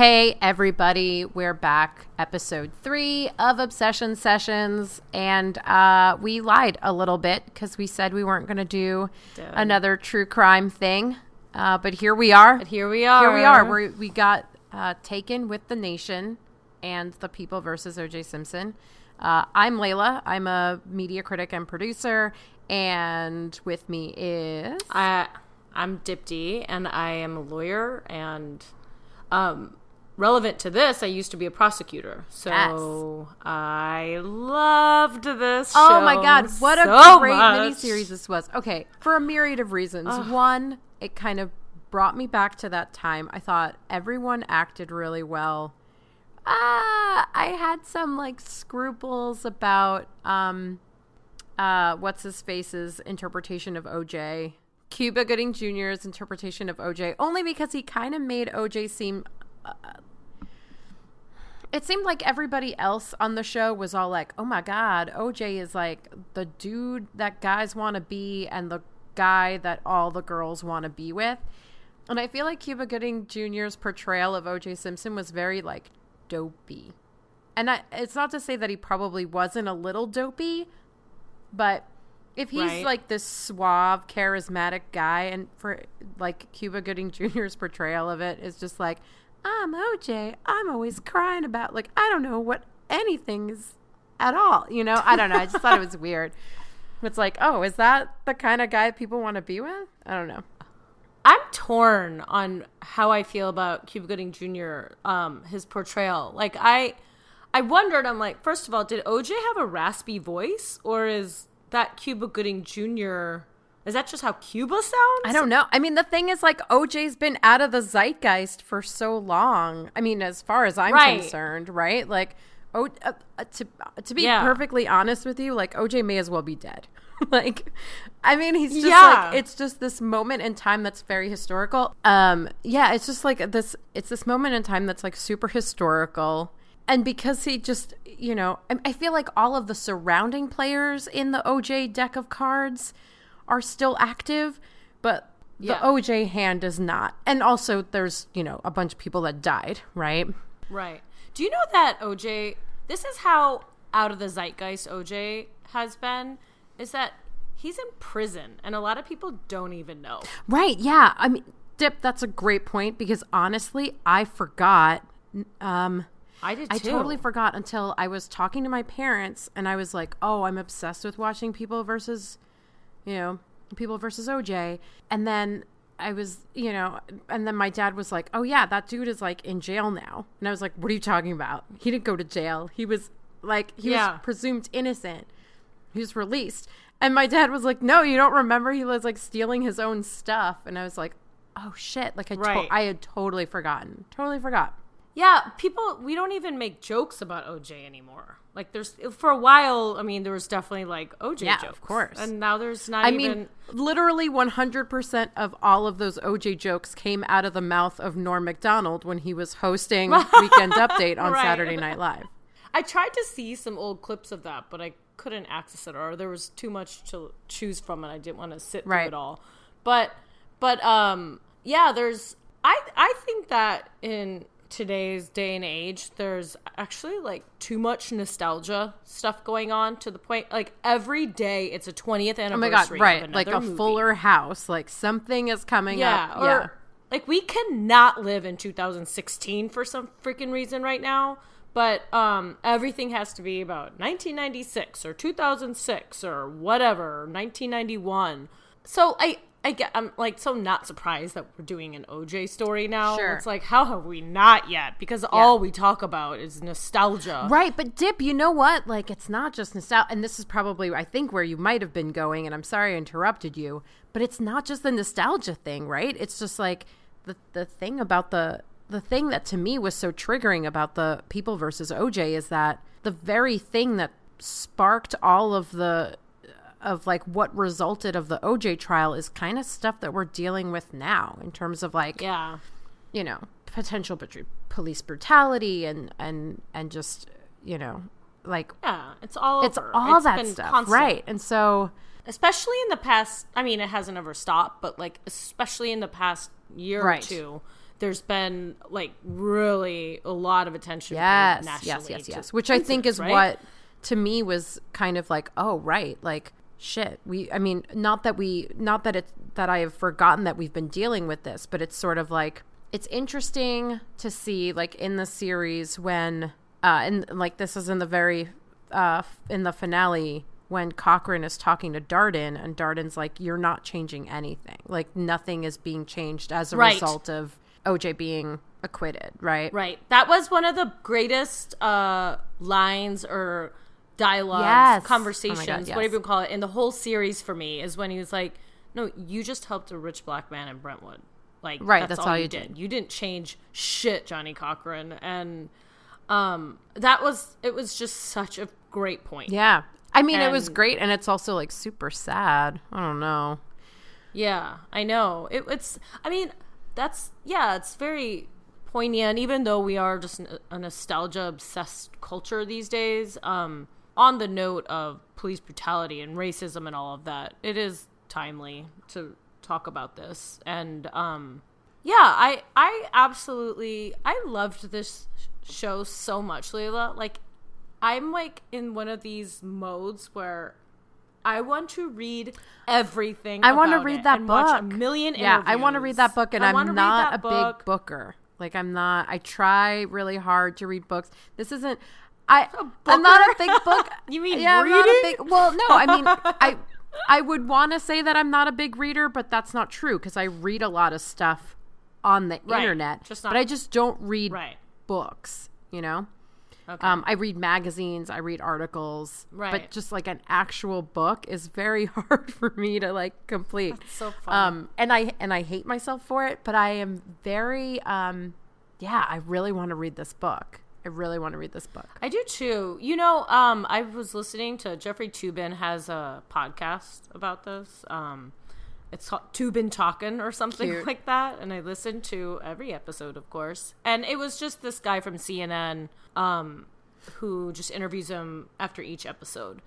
Hey, everybody, we're back. Episode three of Obsession Sessions. And uh, we lied a little bit because we said we weren't going to do Did. another true crime thing. Uh, but here we are. But here we are. Here we are. we we got uh, taken with the nation and the people versus OJ Simpson. Uh, I'm Layla. I'm a media critic and producer. And with me is. I, I'm Dipti, and I am a lawyer. And um, relevant to this, I used to be a prosecutor. So I loved this. Oh my god, what a so great much. miniseries this was. Okay, for a myriad of reasons. One, it kind of brought me back to that time. I thought everyone acted really well. Ah, I had some like scruples about um uh what's his face's interpretation of OJ. Cuba Gooding Jr.'s interpretation of OJ only because he kind of made OJ seem uh, it seemed like everybody else on the show was all like, "Oh my god, OJ is like the dude that guys want to be and the guy that all the girls want to be with." And I feel like Cuba Gooding Jr.'s portrayal of OJ Simpson was very like dopey. And I, it's not to say that he probably wasn't a little dopey, but if he's Right. like this suave, charismatic guy, and for like Cuba Gooding Jr.'s portrayal of it is just like, I'm OJ. I'm always crying about like I don't know what anything is at all. You know, I don't know. I just thought it was weird. It's like, oh, is that the kind of guy people want to be with? I don't know. I'm torn on how I feel about Cuba Gooding Jr. Um, his portrayal. Like I, I wondered. I'm like, first of all, did OJ have a raspy voice, or is that Cuba Gooding Jr. Is that just how Cuba sounds? I don't know. I mean, the thing is, like, OJ's been out of the zeitgeist for so long. I mean, as far as I'm Right. concerned, right? Like, oh, uh, uh, to to be Yeah. perfectly honest with you, like, OJ may as well be dead. like, I mean, he's just Yeah. like it's just this moment in time that's very historical. Um, yeah, it's just like this. It's this moment in time that's like super historical. And because he just, you know, I, I feel like all of the surrounding players in the OJ deck of cards are still active, but the Yeah. OJ hand is not. And also, there's, you know, a bunch of people that died, right? Right. Do you know that OJ? This is how out of the zeitgeist OJ has been. Is that he's in prison, and a lot of people don't even know. Right. Yeah. I mean, Dip, that's a great point because honestly, I forgot. Um, I did. I totally forgot until I was talking to my parents and I was like, oh, I'm obsessed with watching people versus, you know, people versus OJ. And then I was, you know, and then my dad was like, oh, yeah, that dude is like in jail now. And I was like, what are you talking about? He didn't go to jail. He was like, he Yeah. was presumed innocent. He was released. And my dad was like, no, you don't remember? He was like stealing his own stuff. And I was like, oh, shit. Like, I, to- Right. I had totally forgotten. Totally forgot. Yeah, people. We don't even make jokes about OJ anymore. Like, there's for a while. I mean, there was definitely like OJ Yeah, jokes, of course. and now there's not. I even, mean, literally 100% of all of those OJ jokes came out of the mouth of Norm Macdonald when he was hosting Weekend Update on Right. Saturday Night Live. I tried to see some old clips of that, but I couldn't access it, or there was too much to choose from, and I didn't want to sit through Right. it all. But, but, um, yeah, there's. I I think that in today's day and age, there's actually like too much nostalgia stuff going on to the point like every day it's a 20th Oh anniversary. my God, right. Like a movie. fuller house. Like something is coming yeah, up. or yeah. like we cannot live in 2016 for some freaking reason right now. But um, everything has to be about 1996 or 2006 or whatever, 1991. So I, I get, I'm like so not surprised that we're doing an OJ story now. Sure. It's like how have we not yet? Because all we talk about is nostalgia. Right, but Dip, you know what? Like, it's not just nostalgia. And this is probably, I think, where you might have been going. And I'm sorry I interrupted you, but it's not just the nostalgia thing, right? It's just like the the thing about the the thing that to me was so triggering about the People versus OJ is that the very thing that sparked all of the of like what resulted of the OJ trial is kind of stuff that we're dealing with now in terms of like Yeah. you know potential betru- police brutality and and and just you know like Yeah. It's all it's over. all It's that stuff constant. right and so especially in the past i mean it hasn't ever stopped but like especially in the past year Right. or two there's been like really a lot of attention. Yes, yes, nationally yes, yes. Which I think is right? what to me was kind of like, oh, right, like shit. We, I mean, not that we, not that it's that I have forgotten that we've been dealing with this, but it's sort of like it's interesting to see, like in the series when, uh, and like this is in the very, uh, in the finale when Cochran is talking to Darden, and Darden's like, "You're not changing anything. Like nothing is being changed as a Right. result of OJ being acquitted, right? Right. That was one of the greatest uh, lines or dialogues, Yes. conversations, Oh God, yes. whatever you call it, in the whole series for me is when he was like, "No, you just helped a rich black man in Brentwood. Like, Right, That's, that's all, all you did. did. You didn't change shit, Johnny Cochran." And um, that was it. Was just such a great point. Yeah. I mean, it was great, and it's also like super sad. I don't know. Yeah, I know. It, it's. I mean, that's yeah. It's very poignant, even though we are just a nostalgia obsessed culture these days. Um, on the note of police brutality and racism and all of that, it is timely to talk about this. And um, yeah, I I absolutely I loved this show so much, Layla. Like, I'm like in one of these modes where. I want to read everything. I want to read that book. A million. Yeah, I want to read that book, and I I'm not a book. big booker. Like I'm not. I try really hard to read books. This isn't. I. I'm not a big book. You mean yeah? I'm not a big. Well, no. I mean, I. I would want to say that I'm not a big reader, but that's not true because I read a lot of stuff on the Right, internet. just not- but I just don't read Right. books. You know. Okay. Um, I read magazines, I read articles, Right. but just like an actual book is very hard for me to like complete. so funny. Um, and I and I hate myself for it, but I am very um, yeah. I really want to read this book. I really want to read this book. I do too. You know, um, I was listening to Jeffrey Toobin has a podcast about this. Um, it's called Toobin Talkin' or something Cute. like that, and I listened to every episode, of course. And it was just this guy from CNN um, who just interviews him after each episode,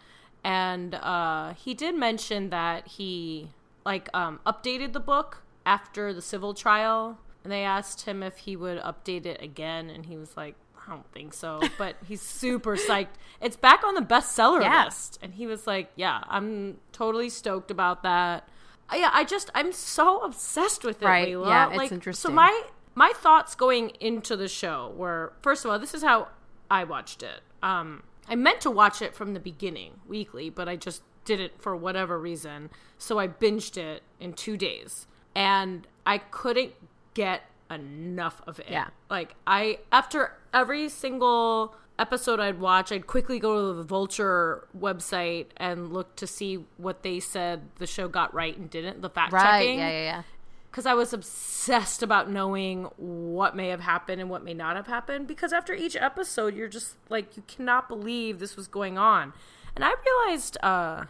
and uh, he did mention that he like um, updated the book after the civil trial, and they asked him if he would update it again, and he was like. I don't think so, but he's super psyched. It's back on the bestseller Yeah. list, and he was like, "Yeah, I'm totally stoked about that." Yeah, I just I'm so obsessed with it, Right, Layla. yeah, it's like, So my my thoughts going into the show were first of all, this is how I watched it. Um, I meant to watch it from the beginning weekly, but I just didn't for whatever reason. So I binged it in two days, and I couldn't get enough of it. Yeah. Like I after every single episode I'd watch, I'd quickly go to the Vulture website and look to see what they said the show got right and didn't, the fact Right? checking. Yeah, yeah, yeah. Because I was obsessed about knowing what may have happened and what may not have happened. Because after each episode, you're just like, you cannot believe this was going on. And I realized uh,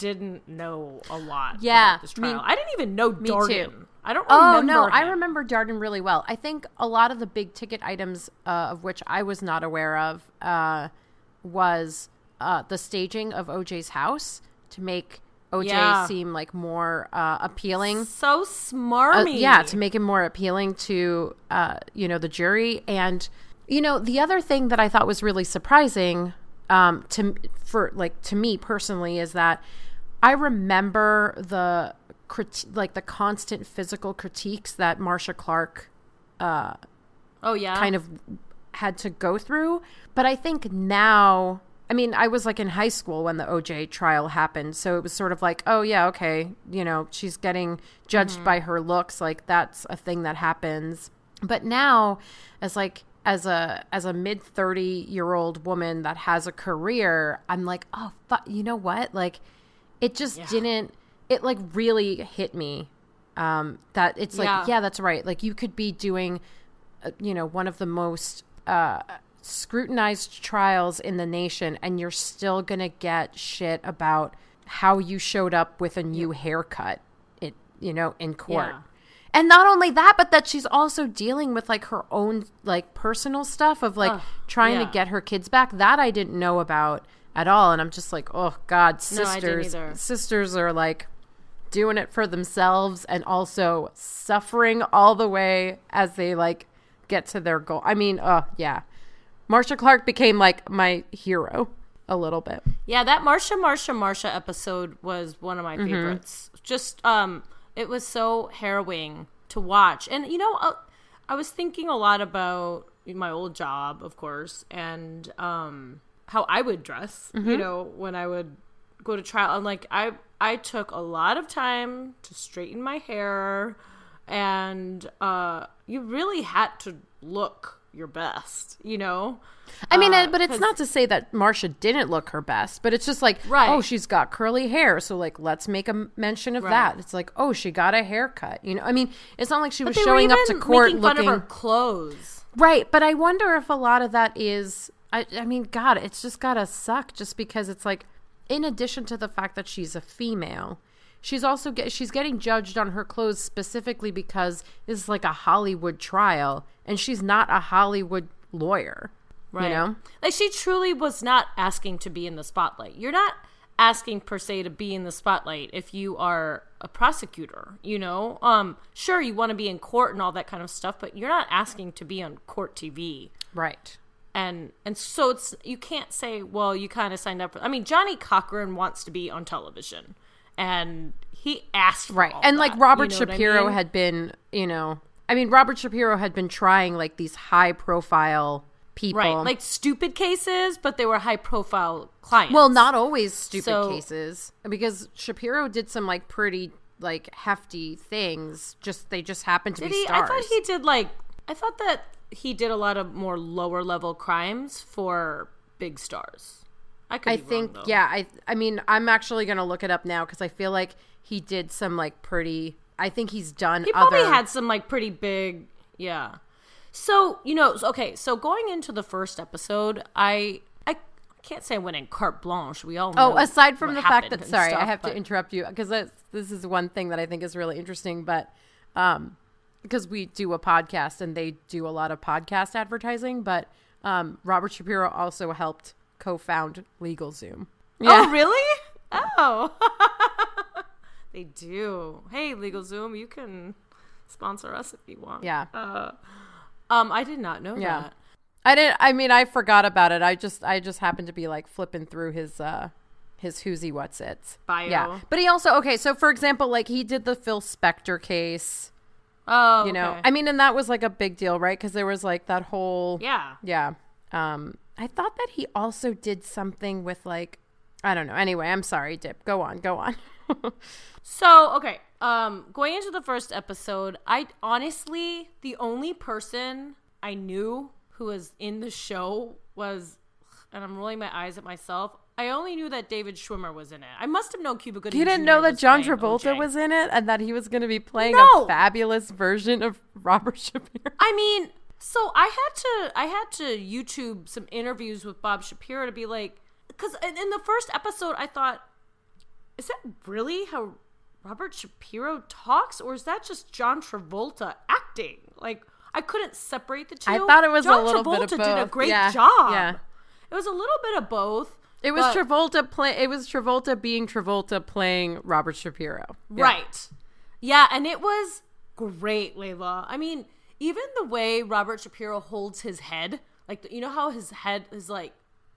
didn't know a lot Yeah, about this me- trial. I didn't even know me Darden. too. I don't Oh no, I remember Darden really well. I think a lot of the big ticket items uh, of which I was not aware of uh, was uh, the staging of OJ's house to make OJ Yeah. seem like more uh, appealing. So Uh, smarmy. yeah, to make him more appealing to uh, you know the jury. And you know the other thing that I thought was really surprising um, to for like to me personally is that I remember the crit- like the constant physical critiques that Marcia Clark uh, oh, yeah. kind of had to go through. But I think now, I mean, I was like in high school when the OJ trial happened. So it was sort of like, oh, yeah, okay, you know, she's getting judged mm-hmm. by her looks. Like that's a thing that happens. But now, as like, as a as a mid 30 year old woman that has a career i'm like oh fuck you know what like it just didn't it like really hit me um that it's like Yeah. yeah that's right. Like you could be doing uh, you know one of the most uh scrutinized trials in the nation and you're still gonna get shit about how you showed up with a new haircut it you know in court. Yeah. and not only that but that she's also dealing with like her own like personal stuff of like Ugh, trying yeah. to get her kids back. That i didn't know about at all and i'm just like oh god No, sisters either. sisters are like doing it for themselves and also suffering all the way as they like get to their goal. I mean, uh yeah. Marcia Clark became like my hero a little bit. Yeah, that Marcia, Marcia, Marcia episode was one of my Mm-hmm. favorites. Just, um, it was so harrowing to watch. And, you know, uh, I was thinking a lot about my old job, of course, and, um, how I would dress, Mm-hmm. you know, when I would go to trial. And, like, I, I took a lot of time to straighten my hair, and, uh, you really had to look your best, you know? I mean, Uh, but it's not to say that Marcia didn't look her best, but it's just like, Right. oh, she's got curly hair, so like let's make a mention of Right. that. It's like, oh, she got a haircut. You know, I mean, it's not like she was showing up to court making fun looking of her clothes. right. But I wonder if a lot of that is, I, I mean, God, it's just gotta suck, just because it's like, in addition to the fact that she's a female. She's also get, she's getting judged on her clothes specifically because this is like a Hollywood trial, and she's not a Hollywood lawyer. Right. You know, Like she truly was not asking to be in the spotlight. You're not asking per se to be in the spotlight if you are a prosecutor, you know? Um sure you want to be in court and all that kind of stuff, but you're not asking to be on court TV. right? And and so it's you can't say, well, you kind of signed up for I mean, Johnny Cochran wants to be on television and he asked for right all and like robert you know what I shapiro mean? had been you know i mean robert shapiro had been trying like these high profile people right, like stupid cases, but they were high profile clients. well not always stupid So- cases because shapiro did some like pretty like hefty things just they just happened to be he? stars I thought he did like. I thought that he did a lot of more lower level crimes for big stars. I could. I wrong, think though. yeah i i mean i'm actually gonna look it up now because i feel like he did some like pretty i think he's done He probably other had some like pretty big. Yeah. So you know, okay. So going into the first episode, I I can't say I went in carte blanche. We all know Oh, aside from the fact that sorry, I have but- to interrupt you because this is one thing that I think is really interesting. But um, because we do a podcast and they do a lot of podcast advertising, but um, Robert Shapiro also helped co-found LegalZoom. Yeah. Oh really? Oh. they do. Hey, LegalZoom, you can sponsor us if you want. yeah, Um, I did not know Yeah. that. I didn't. I mean, I forgot about it. I just, I just happened to be like flipping through his, uh, his who's what's it Bio. Yeah, but he also okay. So for example, like he did the Phil Spector case. Oh, You know, okay. I mean, and that was like a big deal, right? Because there was like that whole yeah. Yeah. Um, I thought that he also did something with like, I don't know. Anyway, I'm sorry, Dip. Go on, go on. So, okay, um, going into the first episode, I honestly, the only person I knew who was in the show was, and I'm rolling my eyes at myself. I only knew that David Schwimmer was in it. I must have known Cuba Gooding. you didn't Jr. know that John Travolta OJ. was in it and that he was going to be playing No! a fabulous version of Robert Shapiro. I mean, so I had to I had to YouTube some interviews with Bob Shapiro to be like, because in, in the first episode, I thought, is that really how Robert Shapiro talks, or is that just John Travolta acting? Like, I couldn't separate the two. I thought it was a John little bit Travolta of did a great Yeah, job. yeah. it was a little bit of both. It was but- Travolta play. It was Travolta being Travolta playing Robert Shapiro. Yeah. Right. Yeah, and it was great, Layla. I mean, even the way Robert Shapiro holds his head, like you know how his head is like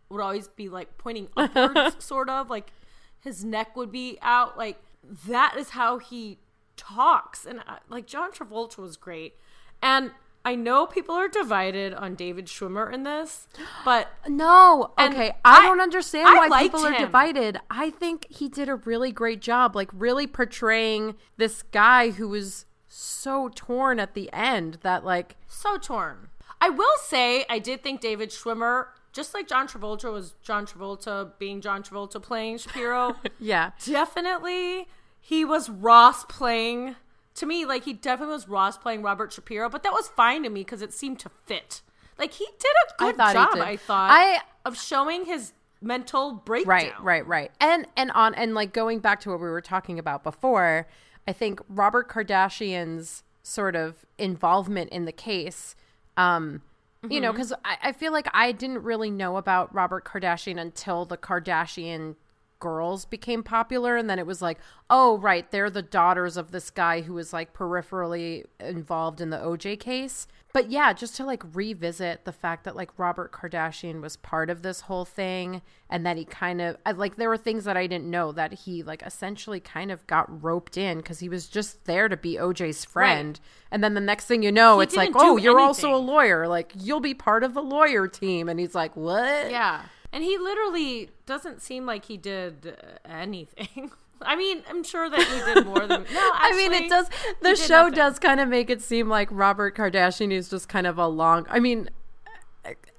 would always be like pointing upwards, sort of like his neck would be out. Like that is how he talks, and uh, like John Travolta was great, and. I know people are divided on David Schwimmer in this, but No, okay. I, I- don't understand I why people are him. divided. I think he did a really great job, like really portraying this guy who was so torn at the end that like so torn. I will say I did think David Schwimmer, just like John Travolta was John Travolta being John Travolta playing Shapiro, yeah. definitely he was Ross playing to me like he definitely was Ross playing Robert Shapiro, but that was fine to me because it seemed to fit. Like he did a good he job. I thought, I- of showing his mental breakdown. Right, right, right. And and on and like going back to what we were talking about before, I think Robert Kardashian's sort of involvement in the case, um, you know, because I, I feel like I didn't really know about Robert Kardashian until the Kardashian girls became popular and then it was like oh right they're the daughters of this guy who was like peripherally involved in the oj case. But yeah just to like revisit the fact that like robert kardashian was part of this whole thing and that he kind of like there were things that i didn't know that he like essentially kind of got roped in because he was just there to be oj's friend. And then the next thing you know He it's like oh you're also a lawyer. Like you'll be part of the lawyer team. And he's like what? Yeah. And he literally doesn't seem like he did uh, anything. I mean, I'm sure that he did more than. No, I mean, it does. The show nothing. does kind of make it seem like Robert Kardashian is just kind of a long. I mean,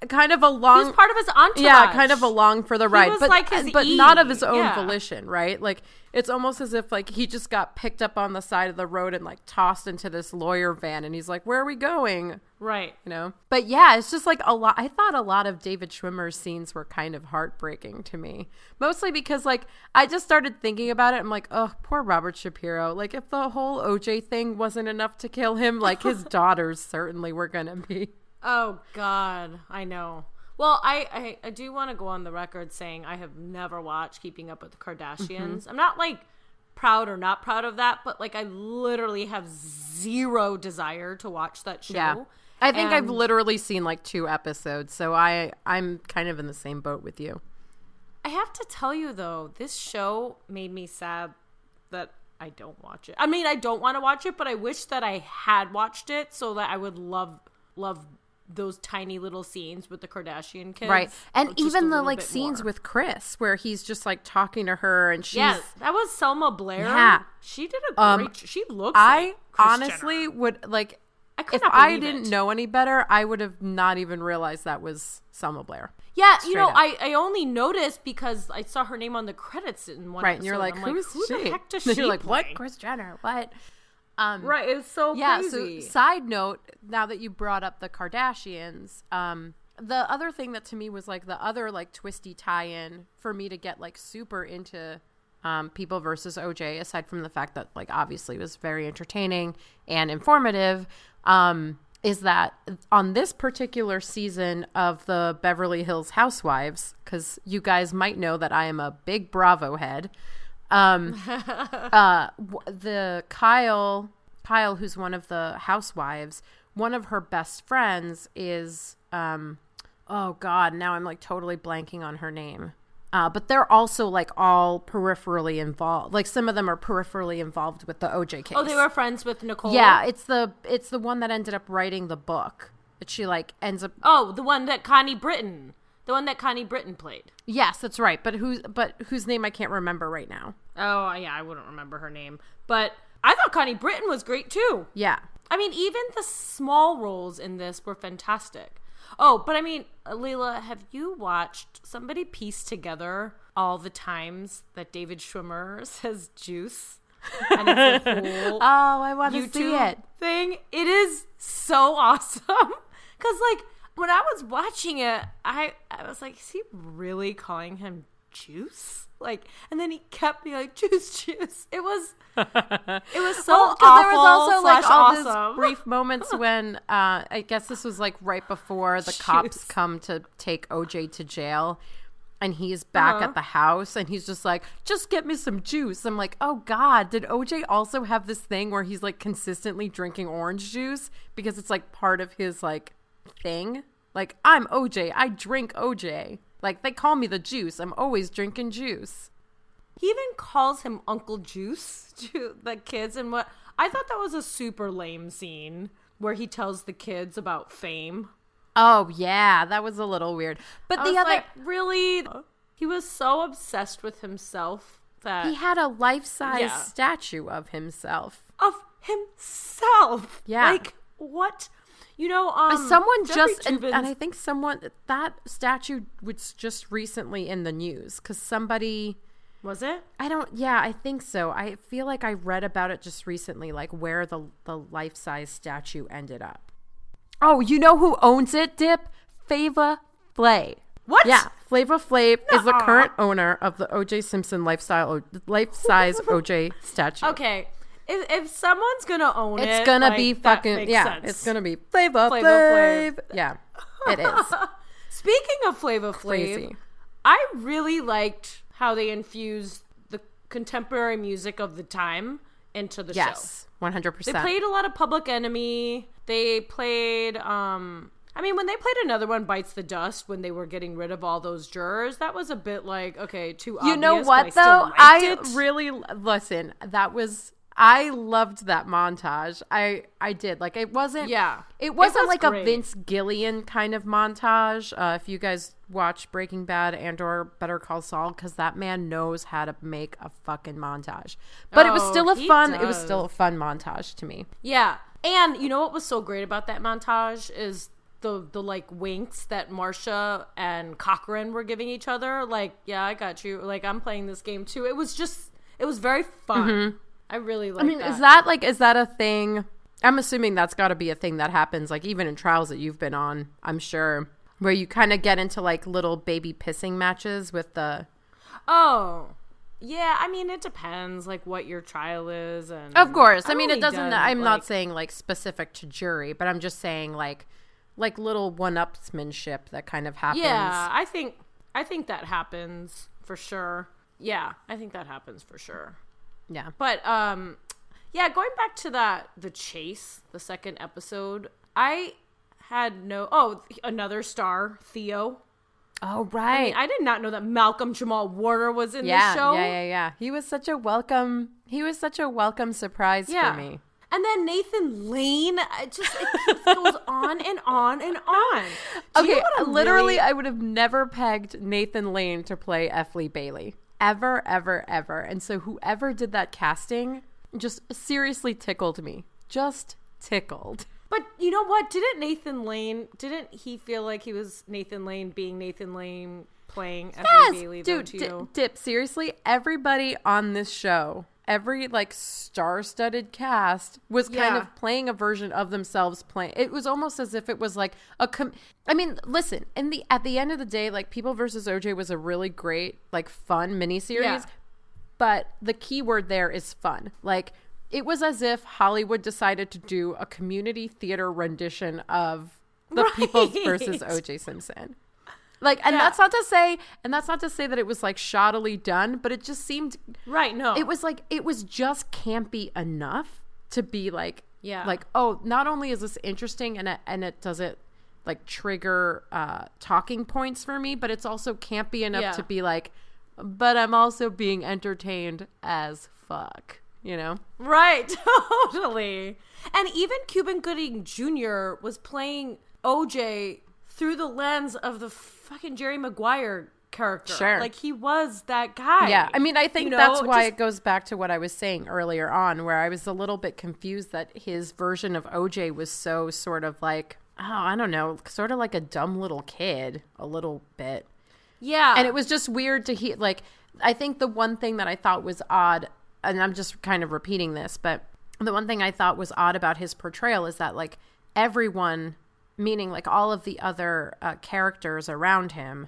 kind of He along. was part of his entourage. yeah, kind of along for the ride, but like his but not of E, his own yeah. volition, right? Like it's almost as if like he just got picked up on the side of the road and like tossed into this lawyer van, and he's like, "Where are we going?" Right. You know. But yeah, it's just like a lot. I thought a lot of David Schwimmer's scenes were kind of heartbreaking to me, mostly because like I just started thinking about it. I'm like, oh, poor Robert Shapiro. Like if the whole OJ thing wasn't enough to kill him, like his daughters certainly were gonna be. Oh God, I know. Well, I I, I do want to go on the record saying I have never watched Keeping Up with the Kardashians. Mm-hmm. I'm not like proud or not proud of that, but like I literally have zero desire to watch that show. Yeah. I think I've literally seen like two episodes, so I I'm kind of in the same boat with you. I have to tell you though, this show made me sad that I don't watch it. I mean, I don't want to watch it, but I wish that I had watched it so that I would love love those tiny little scenes with the Kardashian kids. Right. And even the like scenes more. with Kris where he's just like talking to her and she's Yeah, that was Selma Blair. Yeah. she did a Um, great. she looks. I like honestly Jenner. would like I could if I didn't it. know any better, I would have not even realized that was Selma Blair. Yeah, you know, up. I, I only noticed because I saw her name on the credits in one. Right. And you're like, I'm who's who she? the heck does she you're like, play? what? Kris Jenner. What? Um Right, it's so yeah, crazy. so side note, now that you brought up the Kardashians, um the other thing that to me was like the other like twisty tie-in for me to get like super into um, People versus OJ, aside from the fact that like obviously it was very entertaining and informative, um, is that on this particular season of the Beverly Hills Housewives, because you guys might know that I am a big Bravo head. Um, uh, the Kyle, Kyle, who's one of the housewives, one of her best friends is, um, oh God, now I'm like totally blanking on her name. Uh, but they're also like all peripherally involved. Like some of them are peripherally involved with the OJ case. oh, they were friends with Nicole. Yeah, it's the it's the one that ended up writing the book. That she like ends up. Oh, the one that Connie Britton, the one that Connie Britton played. Yes, that's right. But who's but whose name I can't remember right now. Oh, yeah, I wouldn't remember her name, but I thought Connie Britton was great too. Yeah. I mean, even the small roles in this were fantastic. Oh, but I mean, Layla, have you watched somebody piece together all the times that David Schwimmer says juice? And it's a whole Oh, I want to see it. thing. It is so awesome. Cause like when I was watching it, I I was like, is he really calling him juice? Like, and then he kept me like juice, juice. It was it was so Well, 'cause awful. there was also like all awesome. these brief moments when uh, I guess this was like right before the cops come to take OJ to jail, and he's back Uh-huh. at the house, and he's just like, "Just get me some juice." I'm like, "Oh God, did OJ also have this thing where he's like consistently drinking orange juice because it's like part of his like thing? Like I'm OJ, I drink OJ. Like they call me the juice. I'm always drinking juice." He even calls him Uncle Juice to the kids, and what I thought that was a super lame scene where he tells the kids about fame. Oh yeah, that was a little weird. But I the other like, really, he was so obsessed with himself that He had a life size Yeah. statue of himself. of himself. Yeah. like what? You know, um, someone Jeffrey just and, and I think someone that statue was just recently in the news because somebody was it? I don't yeah I think so I feel like I read about it just recently like where the the life size statue ended up. Oh, you know who owns it? Dip Flavor Flav. What? Yeah, Flavor Flav is the current owner of the O.J. Simpson lifestyle life size O.J. statue. Okay. If, if someone's gonna own it, It's gonna like, be fucking yeah. sense. It's gonna be Flavor Flav. Flav. Yeah, it is Speaking of Flavor Flav, crazy. I really liked how they infused the contemporary music of the time into the show. Yes, one hundred percent. They played a lot of Public Enemy. They played um I mean when they played another one bites the dust when they were getting rid of all those jurors, that was a bit like okay, too obvious. You know obvious, but what still though? I it. really listen. That was I loved that montage. I I did like it wasn't. Yeah. it wasn't was like a. Vince Gilligan kind of montage. Uh, if you guys watch Breaking Bad and or Better Call Saul, because that man knows how to make a fucking montage. But it was Oh, still a fun. It was still a fun montage to me. Yeah. And you know what was so great about that montage is the the like winks that Marcia and Cochran were giving each other. Like, yeah, I got you. Like, I'm playing this game too. It was just, it was very fun. I really like. I mean, is that like is that a thing? I'm assuming that's got to be a thing that happens, like even in trials that you've been on. I'm sure where you kind of get into like little baby pissing matches with the. Oh, yeah. I mean, it depends, like what your trial is, and Of course, I I've mean it doesn't. I'm like- not saying like specific to jury, but I'm just saying like like little one-upsmanship that kind of happens. Yeah, I think I think that happens for sure. Yeah, I think that happens for sure. Yeah. But um yeah, going back to that the chase, the second episode, I had no oh, another star, Theo. Oh I, right. mean, I did not know that Malcolm Jamal Warner was in yeah, the show. yeah, yeah, yeah. He was such a welcome. He was such a welcome surprise Yeah. for me. And then Nathan Lane, it just it goes on and on and on. Do you Okay, know what literally, really- I would have never pegged Nathan Lane to play. Lee Bailey. Ever, ever, ever. And so whoever did that casting just seriously tickled me. Just tickled. But you know what? Didn't Nathan Lane? Didn't he feel like he was Nathan Lane being Nathan Lane playing F. Lee Yes, Bailey? dude, you? dip. Seriously, everybody on this show, every like star-studded cast was kind of playing a version of themselves. Playing. It was almost as if it was like a. Com- I mean, listen. In the at the end of the day, like People versus OJ was a really great, like, fun miniseries. Yeah. But the key word there is fun. Like. It was as if Hollywood decided to do a community theater rendition of the Right. People's versus OJ Simpson. Like, and Yeah. that's not to say, and that's not to say that it was like shoddily done, but it just seemed, Right? No, it was like, it was just campy enough to be like, Yeah. like, oh, not only is this interesting and it, and it does it like trigger uh, talking points for me, but it's also campy enough Yeah. to be like, but I'm also being entertained as fuck, you know? Right, totally. And even Cuba Gooding Jr. was playing OJ through the lens of the fucking Jerry Maguire character. Sure. Like he was that guy. Yeah, I mean, I think You know, that's why just- it goes back to what I was saying earlier on, where I was a little bit confused that his version of OJ was so sort of like, oh, I don't know, sort of like a dumb little kid, a little bit. Yeah. And it was just weird to hear, like, I think the one thing that I thought was odd, and I'm just kind of repeating this, but the one thing I thought was odd about his portrayal is that, like, everyone, meaning like all of the other uh, characters around him,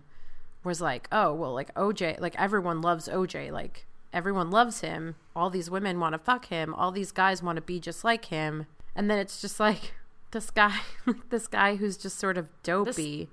was like, oh, well, like OJ, like everyone loves OJ. Like everyone loves him. All these women want to fuck him. All these guys want to be just like him. And then it's just like this guy, this guy who's just sort of dopey.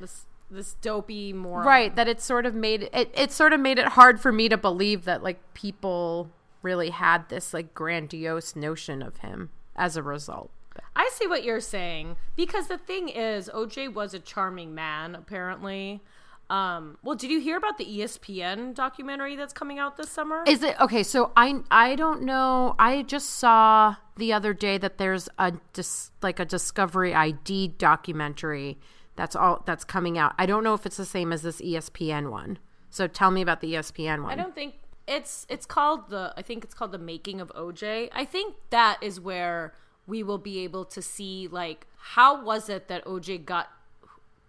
this this dopey moron. right. That it sort of made it, it sort of made it hard for me to believe that like people really had this like grandiose notion of him as a result. I see what you're saying because the thing is, OJ was a charming man. Apparently. Um, well, did you hear about the ESPN documentary that's coming out this summer? Is it okay? So I I don't know. I just saw the other day that there's a dis, like a Discovery ID documentary that's all that's coming out. I don't know if it's the same as this ESPN one. So tell me about the ESPN one. I don't think it's it's called the I think it's called the making of OJ. I think that is where we will be able to see like how was it that OJ got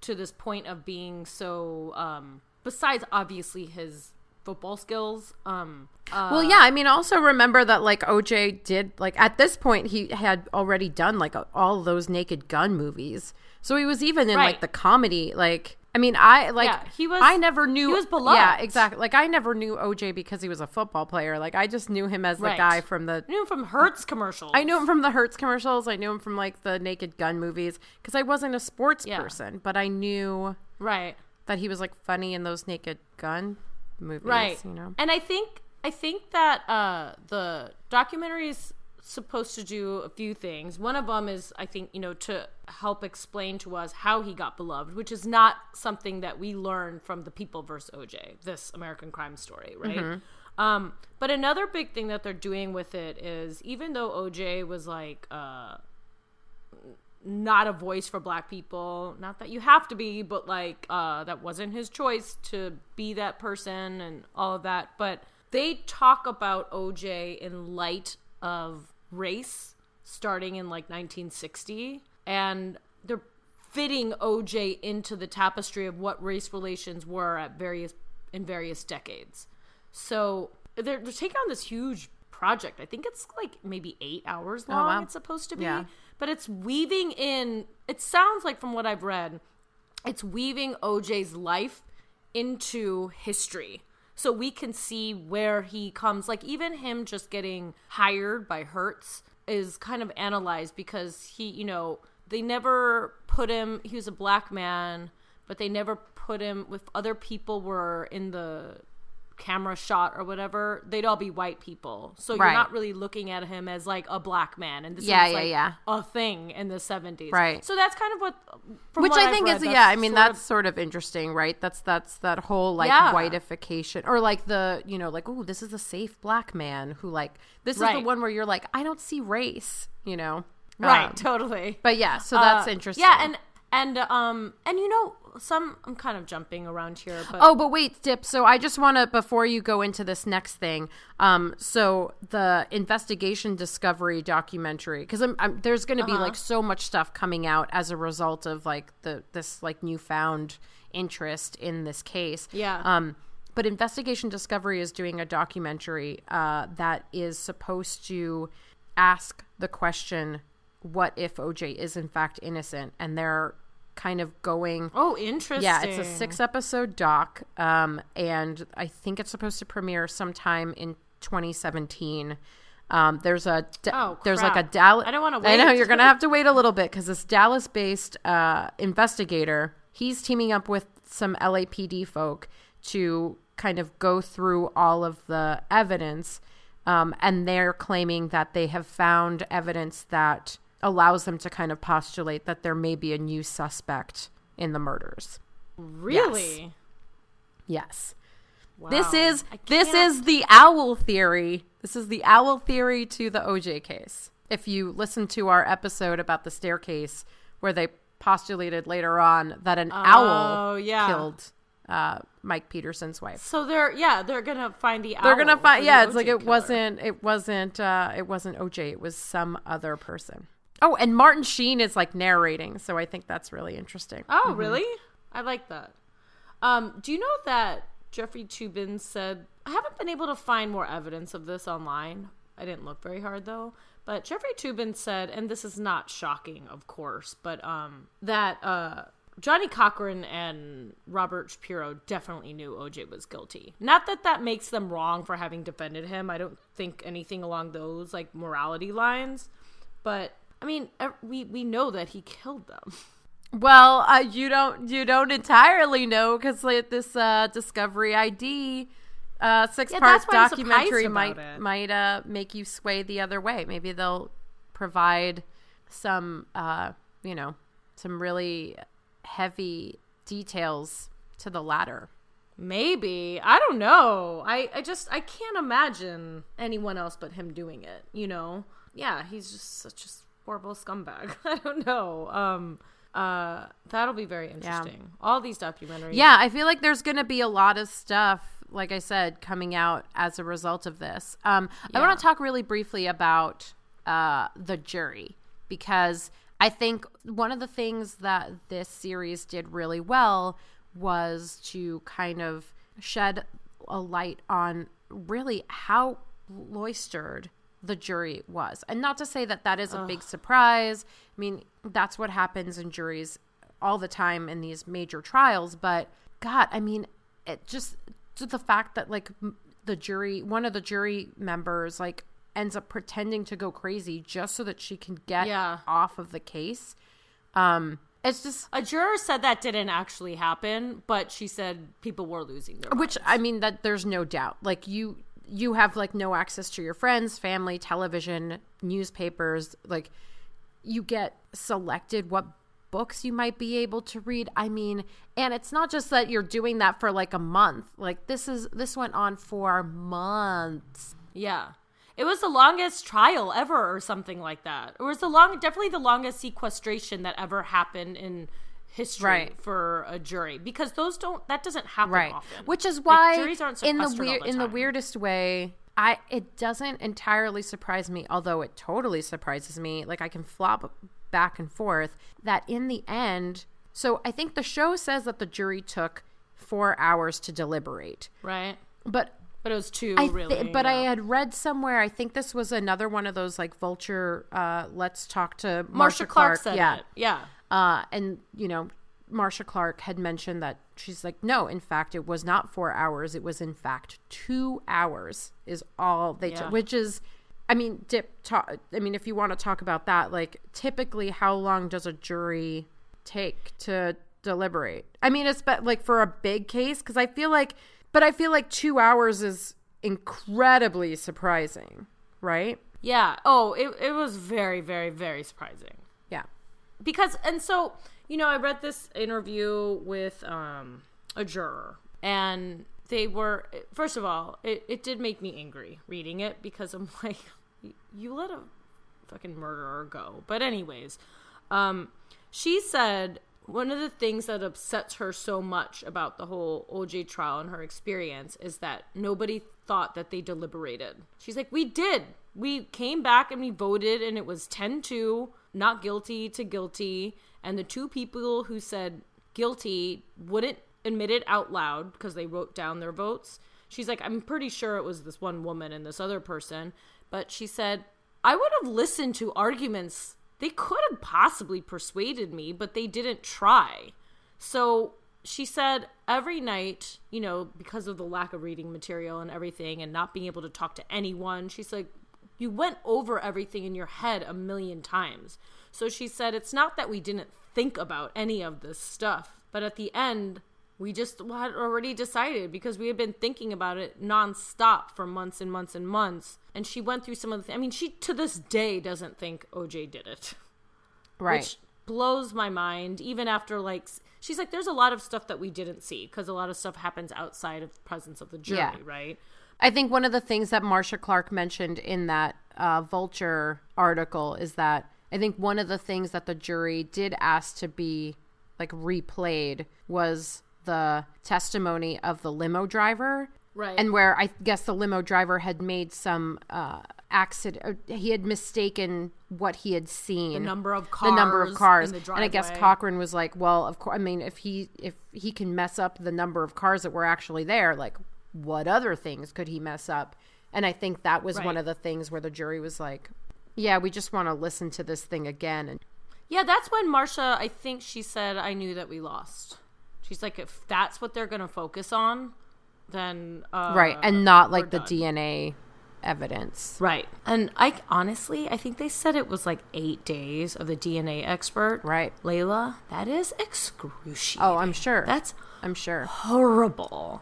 to this point of being so um besides obviously his football skills um uh, well, yeah. I mean, also remember that like OJ did like at this point he had already done like all those Naked Gun movies. So he was even in like the comedy like. I mean, I like. Yeah, he was- I never knew. he was beloved. Yeah, exactly. Like I never knew OJ because he was a football player. Like I just knew him as the Right. guy from the I knew him from Hertz commercials. I knew him from the Hertz commercials. I knew him from like the Naked Gun movies because I wasn't a sports Yeah. person, but I knew right. that he was like funny in those Naked Gun movies, right You know, and i think i think that uh the documentary is supposed to do a few things. One of them is i think you know to help explain to us how he got beloved which is not something that we learn from the people versus oj this american crime story right? Um but another big thing that they're doing with it is even though oj was like uh not a voice for black people not that you have to be but like uh that wasn't his choice to be that person and all of that but they talk about oj in light of race starting in like 1960 and they're fitting oj into the tapestry of what race relations were at various in various decades so they're, they're taking on this huge project i think it's like maybe eight hours oh, long wow. it's supposed to be Yeah. but it's weaving in it sounds like from what i've read it's weaving oj's life into history so we can see where he comes. Like even him just getting hired by hertz is kind of analyzed because he you know they never put him he was a black man but they never put him with other people were in the camera shot or whatever they'd all be white people so Right. you're not really looking at him as like a black man and this Yeah, yeah, like yeah. a thing in the 70s Right. so that's kind of what which what I think read, is yeah. I mean, sort that's of- sort of interesting, right? That's that's that whole like Yeah. whiteification, or like the you know like oh, this is a safe black man who like this is the one where you're like I don't see race, you know, right Um, totally but yeah, so that's Uh, interesting. Yeah, and and um and you know some I'm kind of jumping around here, but Oh, but wait, Dip. So I just want to, before you go into this next thing, um, so the investigation discovery documentary, because I'm, I'm, there's going to Uh-huh. be like so much stuff coming out as a result of like the this like newfound interest in this case. Yeah. Um, but investigation discovery is doing a documentary uh, that is supposed to ask the question, "What if OJ is in fact innocent?" And they're kind of going oh, interesting. yeah, it's a six episode doc, um, and I think it's supposed to premiere sometime in 2017. Um, there's a da- Oh, there's like a. Dallas. I don't wanna wait. I know you're gonna have to wait a little bit because this Dallas based uh, investigator he's teaming up with some LAPD folk to kind of go through all of the evidence, um, and they're claiming that they have found evidence that allows them to kind of postulate that there may be a new suspect in the murders. Really? Yes. Wow. This is this is the owl theory. This is the owl theory to the OJ case. If you listen to our episode about the staircase where they postulated later on that an owl Oh, yeah. killed uh, Mike Peterson's wife. So they're yeah they're gonna find the They're gonna find yeah, it's like it killer. wasn't it wasn't uh it wasn't OJ, it was some other person. Oh, and Martin Sheen is like narrating, so I think that's really interesting. Oh really? I like that. Um, do you know that Jeffrey Toobin said I haven't been able to find more evidence of this online. I didn't look very hard though. But Jeffrey Toobin said, and this is not shocking, of course, but um, that uh, Johnny Cochran and Robert Shapiro definitely knew OJ was guilty. Not that that makes them wrong for having defended him. I don't think anything along those like morality lines. But I mean, we we know that he killed them. Well, uh, you don't you don't entirely know because like, this uh, Discovery ID uh, six Yeah, part documentary might it. might uh, make you sway the other way. Maybe they'll provide some uh, you know some really heavy details to the latter. Maybe. I don't know. I, I just I can't imagine anyone else but him doing it, you know? Yeah, he's just such a horrible scumbag. I don't know. Um uh that'll be very interesting. All these documentaries. Yeah, I feel like there's going to be a lot of stuff, like I said, coming out as a result of this. Um, I want to talk really briefly about uh, the jury because I think one of the things that this series did really well was to kind of shed a light on really how loistered the jury was. And not to say that that is a big surprise. I mean, that's what happens in juries all the time in these major trials, but God, I mean, it just to the fact that like the jury, one of the jury members like ends up pretending to go crazy just so that she can get Yeah. off of the case. Um it's just A juror said that didn't actually happen, but she said people were losing their which minds. I mean that there's no doubt. Like you you have like no access to your friends, family, television, newspapers, like you get selected what books you might be able to read. I mean, and it's not just that you're doing that for like a month. Like this is this went on for months. Yeah. It was the longest trial ever or something like that. It was the long definitely the longest sequestration that ever happened in history Right. for a jury because those don't that doesn't happen right often. which is Like, why juries aren't in the weird the in the weirdest way i it doesn't entirely surprise me although it totally surprises me like i can flop back and forth that in the end so i think the show says that the jury took four hours to deliberate right? but But it was two I really. but I had read somewhere. I think this was another one of those like vulture. Uh, let's talk to Marcia, Marcia Clark, said yeah, it. Yeah. Uh, and you know, Marcia Clark had mentioned that she's like, no, in fact, it was not four hours. It was in fact two hours is all they Yeah. took, which is, I mean, dip. Ta- I mean, if you want to talk about that, like typically, how long does a jury take to deliberate? I mean, it's but like for a big case because I feel like, but I feel like two hours is incredibly surprising, right? Yeah. Oh, it it was very very very surprising. Because and so you know i read this interview with um a juror and they were first of all it, it did make me angry reading it because i'm like you, you let a fucking murderer go but anyways um she said one of the things that upsets her so much about the whole OJ trial and her experience is that nobody thought that they deliberated. She's like, We did. We came back and we voted, and it was 10 2, not guilty to guilty. And the two people who said guilty wouldn't admit it out loud because they wrote down their votes. She's like, I'm pretty sure it was this one woman and this other person. But she said, I would have listened to arguments they could have possibly persuaded me, but they didn't try. So she said every night, you know, because of the lack of reading material and everything and not being able to talk to anyone, she's like, you went over everything in your head a million times. So she said, it's not that we didn't think about any of this stuff, but at the end, we just had already decided because we had been thinking about it nonstop for months and months and months. And she went through some of the. Th- I mean, she to this day doesn't think OJ did it, Right. which blows my mind. Even after like, she's like, there's a lot of stuff that we didn't see because a lot of stuff happens outside of the presence of the jury, Yeah. right? I think one of the things that Marcia Clark mentioned in that uh, Vulture article is that I think one of the things that the jury did ask to be like replayed was the testimony of the limo driver. Right. And where I guess the limo driver had made some uh, accident, he had mistaken what he had seen, The number of cars. the number of cars cars, in the and I guess driveway. Cochran was like, "Well, of course. I mean, if he if he can mess up the number of cars that were actually there, like what other things could he mess up?" And I think that was one of the things where the jury was like, "Yeah, we just want to listen to this thing again." And Yeah, that's when Marcia, I think she said, I knew that we lost. She's like, if that's what they're going to focus on, then. Uh, right, and not like the done. DNA evidence. Right. And I honestly, I think they said it was like eight days of the DNA expert. Right. Layla, that is excruciating. Oh, I'm sure. That's I'm sure. horrible.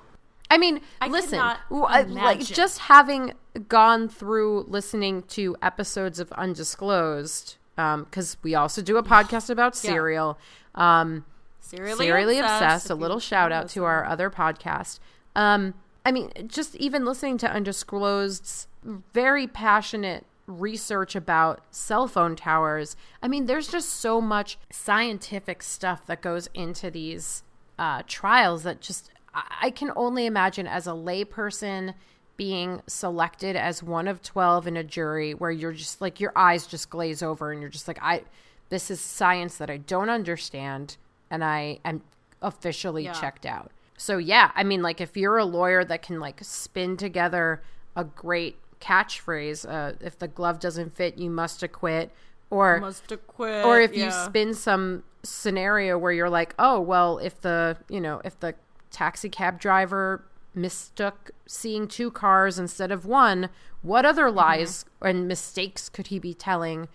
I mean, I listen, cannot w- I- like just having gone through listening to episodes of Undisclosed, because we also do a podcast about Yeah. Serial. Um, Serially, Serially obsessed. Obsessed, a little shout out to our other podcast. Um, I mean, just even listening to Undisclosed's very passionate research about cell phone towers. I mean, there's just so much scientific stuff that goes into these uh, trials that just I can only imagine as a layperson being selected as one of 12 in a jury where you're just like your eyes just glaze over and you're just like I this is science that I don't understand and I am officially Yeah. checked out. So yeah, I mean like if you're a lawyer that can like spin together a great catchphrase, uh, if the glove doesn't fit, you must acquit or Must have quit. or if you spin some scenario where you're like, oh well, if the you know if the taxi cab driver mistook seeing two cars instead of one, what Mm-hmm. other lies and mistakes could he be telling?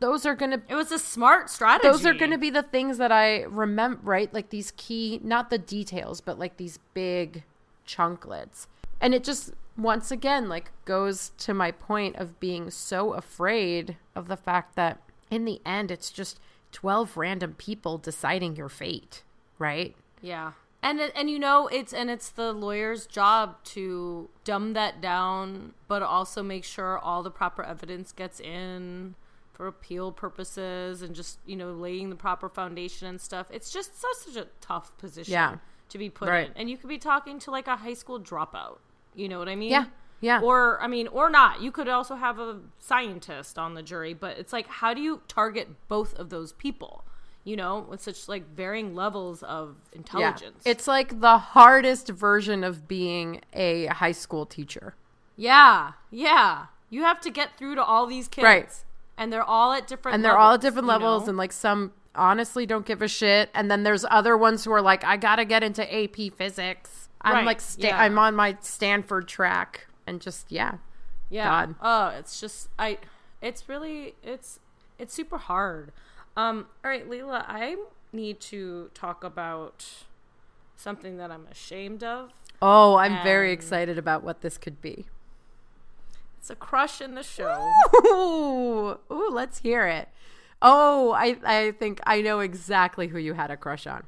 those are going to It was a smart strategy. those are going to be the things that I remember, right? Like these key, not the details, but like these big chunklets. And it just, once again, like goes to my point of being so afraid of the fact that in the end, it's just 12 random people deciding your fate, right? Yeah. And and you know it's and it's the lawyer's job to dumb that down, but also make sure all the proper evidence gets in for appeal purposes and just you know laying the proper foundation and stuff. It's just such, such a tough position Yeah. to be put Right. in, and you could be talking to like a high school dropout. You know what I mean? Yeah. Yeah. Or I mean, or not. You could also have a scientist on the jury, but it's like, how do you target both of those people? You know, with such like varying levels of intelligence. Yeah. It's like the hardest version of being a high school teacher. yeah, yeah. You have to get through to all these kids, Right. And they're all at different, and they're all at different levels know? and like some honestly don't give a shit and then there's other ones who are like i gotta get into ap physics i'm Right, like sta- yeah. i'm on my stanford track and just yeah yeah. God. Oh, it's just I. It's really it's it's super hard. Um. All right, Layla. I need to talk about something that I'm ashamed of. oh i'm very excited about what this could be It's a crush in the show. ooh, ooh let's hear it oh i i think i know exactly who you had a crush on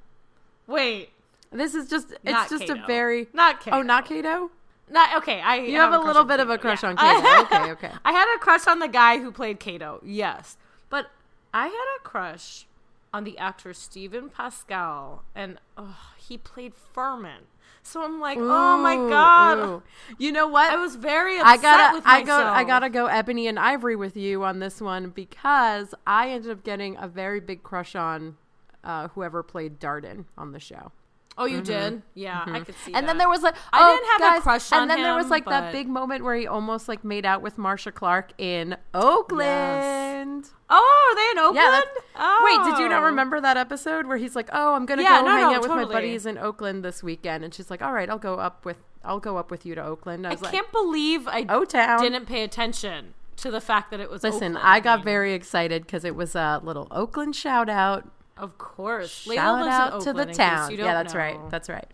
Wait, this is just it's Not just a very not Kato. oh not kato Not okay. I you have, a little bit of a crush yeah. on kato okay okay I had a crush on the guy who played Kato. Yes, but I had a crush on the actor Steven Pasquale, and oh, he played Fuhrman. So I'm like, oh my god. ooh. you know what I was very upset I gotta, with I go, I gotta go ebony and ivory with you on this one because I ended up getting a very big crush on uh, whoever played Darden on the show. Oh, you did? Yeah, I could see. Mm-hmm. And then there was like, I oh, didn't have a guys, crush And on then there was like but- that big moment where he almost like made out with Marcia Clark in Oakland. Oh, are they in Oakland? Yeah. oh. Wait, did you not remember that episode where he's like, "Oh, I'm gonna Yeah, go no, hang no, out with my buddies in Oakland this weekend," and she's like, "All right, I'll go up with, I'll go up with you to Oakland." I I was like, can't believe I "O town." didn't pay attention to the fact that it was. Listen, Oakland. I got very excited because it was a little Oakland shout out. Of course, Shout out to the Oakland, in case town. Yeah, that's know. right. That's right.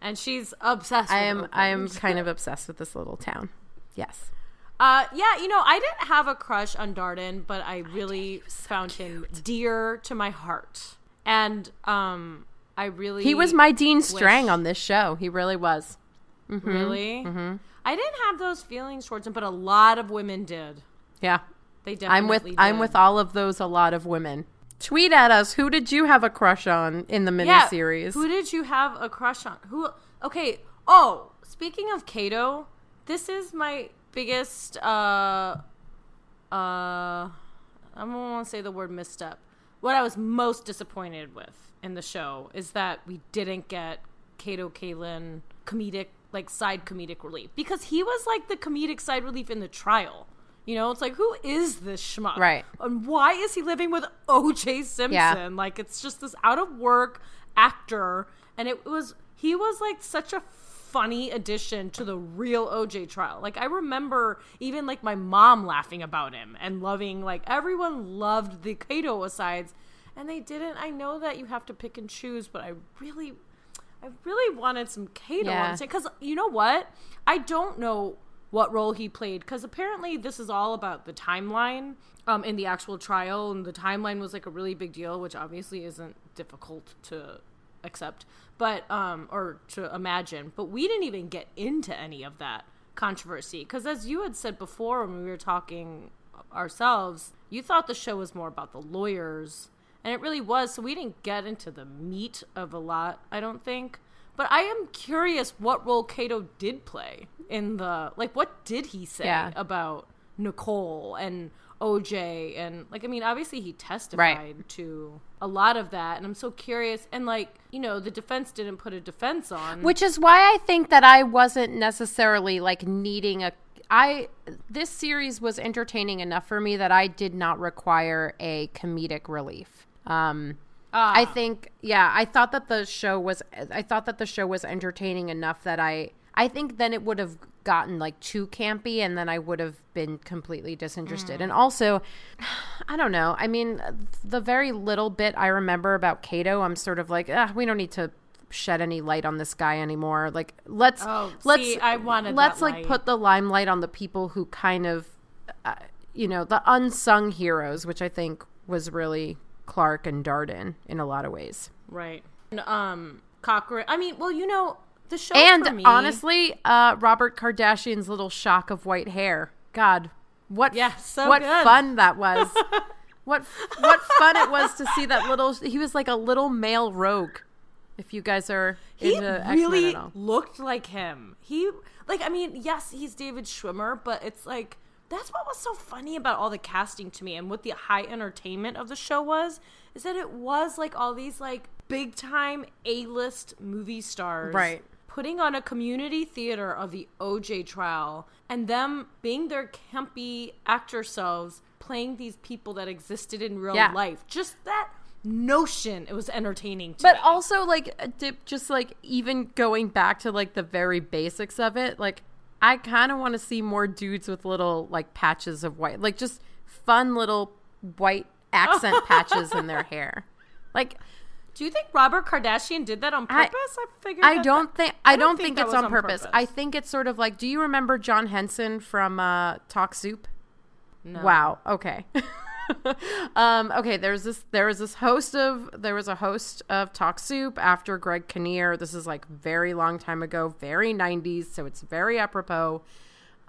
and she's obsessed. I with am. I am kind of obsessed with this little town. Yes. Uh, yeah, you know, I didn't have a crush on Darden, but I really found him dear to my heart, and um, I really He was my Dean Strang on this show. He really was. really. Mhm. I didn't have those feelings towards him, but a lot of women did. Yeah. They definitely. I'm with. Did. I'm with all of those. A lot of women. Tweet at us. Who did you have a crush on in the Yeah, miniseries? Who did you have a crush on? Who? Okay. Oh, speaking of Kato, this is my biggest. uh uh I don't want to say the word misstep. What I was most disappointed with in the show is that we didn't get Kato Kaelin comedic, like side comedic relief because he was like the comedic side relief in the trial. You know, it's like who is this schmuck? Right. And why is he living with O.J. Simpson? Like it's just this out of work actor, and it was he was like such a funny addition to the real OJ trial. Like I remember even like my mom laughing about him and loving like everyone loved the Kato asides and they didn't. I know that you have to pick and choose, but I really I really wanted some Kato Yeah. on cuz you know what? I don't know what role he played cuz apparently this is all about the timeline um in the actual trial and the timeline was like a really big deal, which obviously isn't difficult to accept but um or to imagine. But we didn't even get into any of that controversy because as you had said before when we were talking ourselves you thought the show was more about the lawyers and it really was so we didn't get into the meat of a lot i don't think but i am curious what role Kato did play in the like what did he say Yeah. about nicole and oj and like i mean obviously he testified Right. to a lot of that and i'm so curious and like you know the defense didn't put a defense on Which is why I think that I wasn't necessarily like needing a. I this series was entertaining enough for me that I did not require a comedic relief. Um, Ah. I think, yeah, I thought that the show was. I thought that the show was entertaining enough that I. I think then it would have gotten like too campy and then I would have been completely disinterested. Mm. And also, I don't know. I mean, the very little bit I remember about Kato, I'm sort of like, ah, we don't need to shed any light on this guy anymore. Like, let's Oh, let's see, I wanted let's like light. put the limelight on the people who kind of, uh, you know, the unsung heroes, which I think was really Clark and Darden in a lot of ways. Right. And, um, Cochran. I mean, well, you know, the show And for me, honestly, uh, Robert Kardashian's little shock of white hair. God, what Yeah, so what good. fun that was. what what fun it was to see that little. He was like a little male rogue. If you guys are he really looked like him. He like, I mean, yes, he's David Schwimmer, but it's like that's what was so funny about all the casting to me, and what the high entertainment of the show was, is that it was like all these like big time A list movie stars, Right. putting on a community theater of the OJ trial and them being their campy actor selves playing these people that existed in real Yeah. life. Just that notion, it was entertaining to But me. also, like, just like even going back to like the very basics of it, like I kind of want to see more dudes with little like patches of white, like just fun little white accent patches in their hair. Like, Do you think Robert Kardashian did that on purpose? I, figured. I don't think I, don't, think think, that it's on on purpose. purpose. I think it's sort of like. Do you remember John Henson from uh, Talk Soup? No. Wow. Okay. um, okay. There's this. There was this host of. There was a host of Talk Soup after Greg Kinnear. This is like very long time ago, very 90s. So it's very apropos.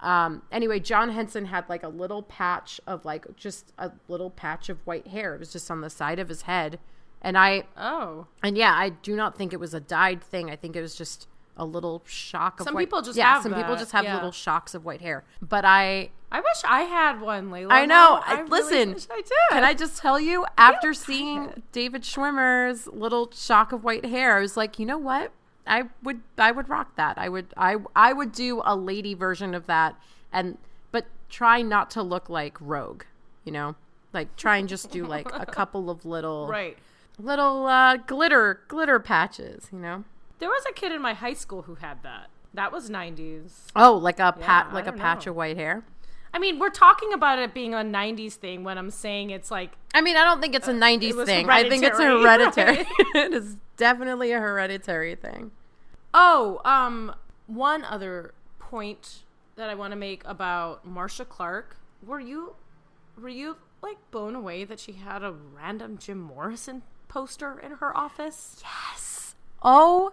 Um, anyway, John Henson had like a little patch of like just a little patch of white hair. It was just on the side of his head, and I Oh, and yeah, I do not think it was a dyed thing. I think it was just a little shock of Some white. people just yeah, have some people just have yeah. little shocks of white hair. But I I wish I had one, Layla. I know. No, I, really listen, wish I did. can I just tell you? After seeing David Schwimmer's little shock of white hair, I was like, you know what? I would, I would rock that. I would, I, I would do a lady version of that, and but try not to look like Rogue. You know, like try and just do like a couple of little, Right. little uh, glitter, glitter patches. You know. There was a kid in my high school who had that. That was 90s. Oh, like a pat, I like a patch know. of white hair. I mean, we're talking about it being a 90s thing when I'm saying it's like I mean, I don't think it's a '90s Uh, was thing. I think it's a hereditary, hereditary. it is definitely a hereditary thing. Oh, um, one other point that I want to make about Marcia Clark. Were you, were you like blown away that she had a random Jim Morrison poster in her office? Yes. Oh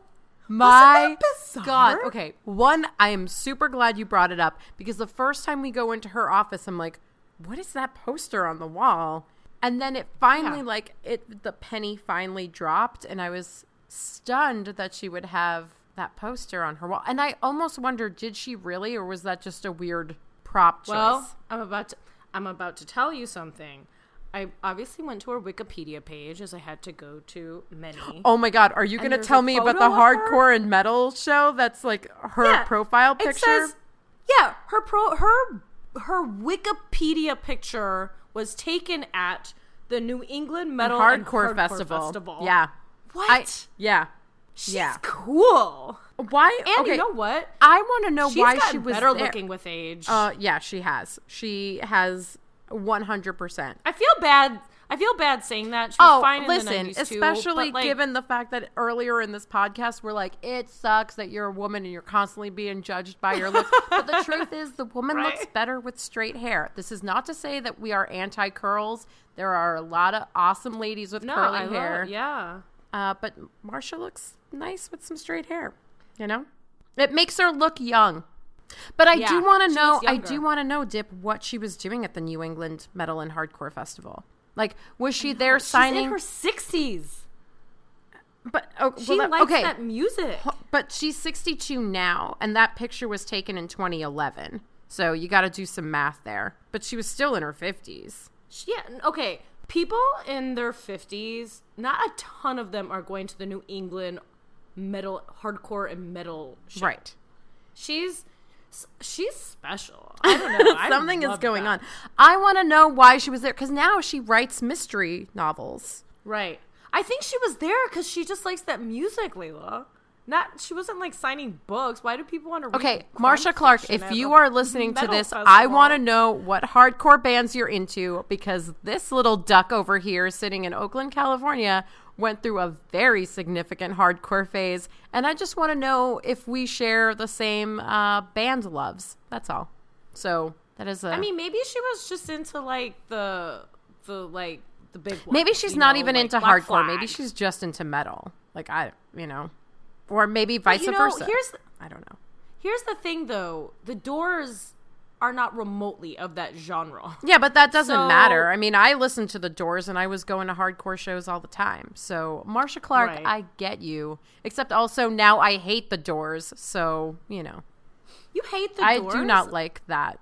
my god. Okay. One, I am super glad you brought it up because the first time we go into her office, I'm like, what is that poster on the wall? And then it finally Yeah. like it the penny finally dropped and I was stunned that she would have that poster on her wall. And I almost wondered, did she really or was that just a weird prop choice? Well, I'm about to, I'm about to tell you something. I obviously went to her Wikipedia page as I had to go to many. Oh my god, are you going to tell me about the photo of her? hardcore and metal show that's like her Yeah, profile It picture? says, yeah, her pro her her Wikipedia picture was taken at the New England Metal and hardcore, Hardcore festival. Festival. Yeah. What? I, yeah. She's yeah. cool. Why? And okay. you know what? I want to know She's why she was better there. looking with age. Uh, yeah, she has. She has 100%. I feel bad. I feel bad saying that. She was Oh, fine in listen, the 90s too, especially but, like, given the fact that earlier in this podcast we're like, it sucks that you're a woman and you're constantly being judged by your looks. but the truth is, the woman Right. looks better with straight hair. This is not to say that we are anti curls. There are a lot of awesome ladies with no, curly I love hair. it, Yeah. Uh, but Marcia looks nice with some straight hair. You know, it makes her look young. But I Yeah, do want to know. I do want to know, Dip, what she was doing at the New England Metal and Hardcore Festival. Like, was she there She's signing? in her sixties. but oh, She well, likes okay, that music. but she's 62 now, and that picture was taken in 2011. So you got to do some math there. But she was still in her 50s. Yeah, okay. People in their 50s, not a ton of them are going to the New England metal, hardcore and metal show. Right. She's she's special. I don't know. Something is going that. on. I want to know why she was there because now she writes mystery novels. Right. I think she was there because she just likes that music, Layla. Not she wasn't like signing books. Why do people want to? Okay, Marcia Clark, if you are listening to this, I want to know what hardcore bands you're into because this little duck over here sitting in Oakland, California went through a very significant hardcore phase. And I just want to know if we share the same uh, band loves. That's all. So that is a. I mean, maybe she was just into like the the like the big. Maybe she's not know, even like into hardcore. Maybe she's just into metal. Like, I, you know. Or maybe vice you know, versa. here's the- I don't know. Here's the thing, though: the Doors are not remotely of that genre. Yeah, but that doesn't So- matter. I mean, I listened to the Doors and I was going to hardcore shows all the time. So, Marcia Clark, Right. I get you. Except also now I hate the Doors. So, you know, You hate the I Doors. I do not like that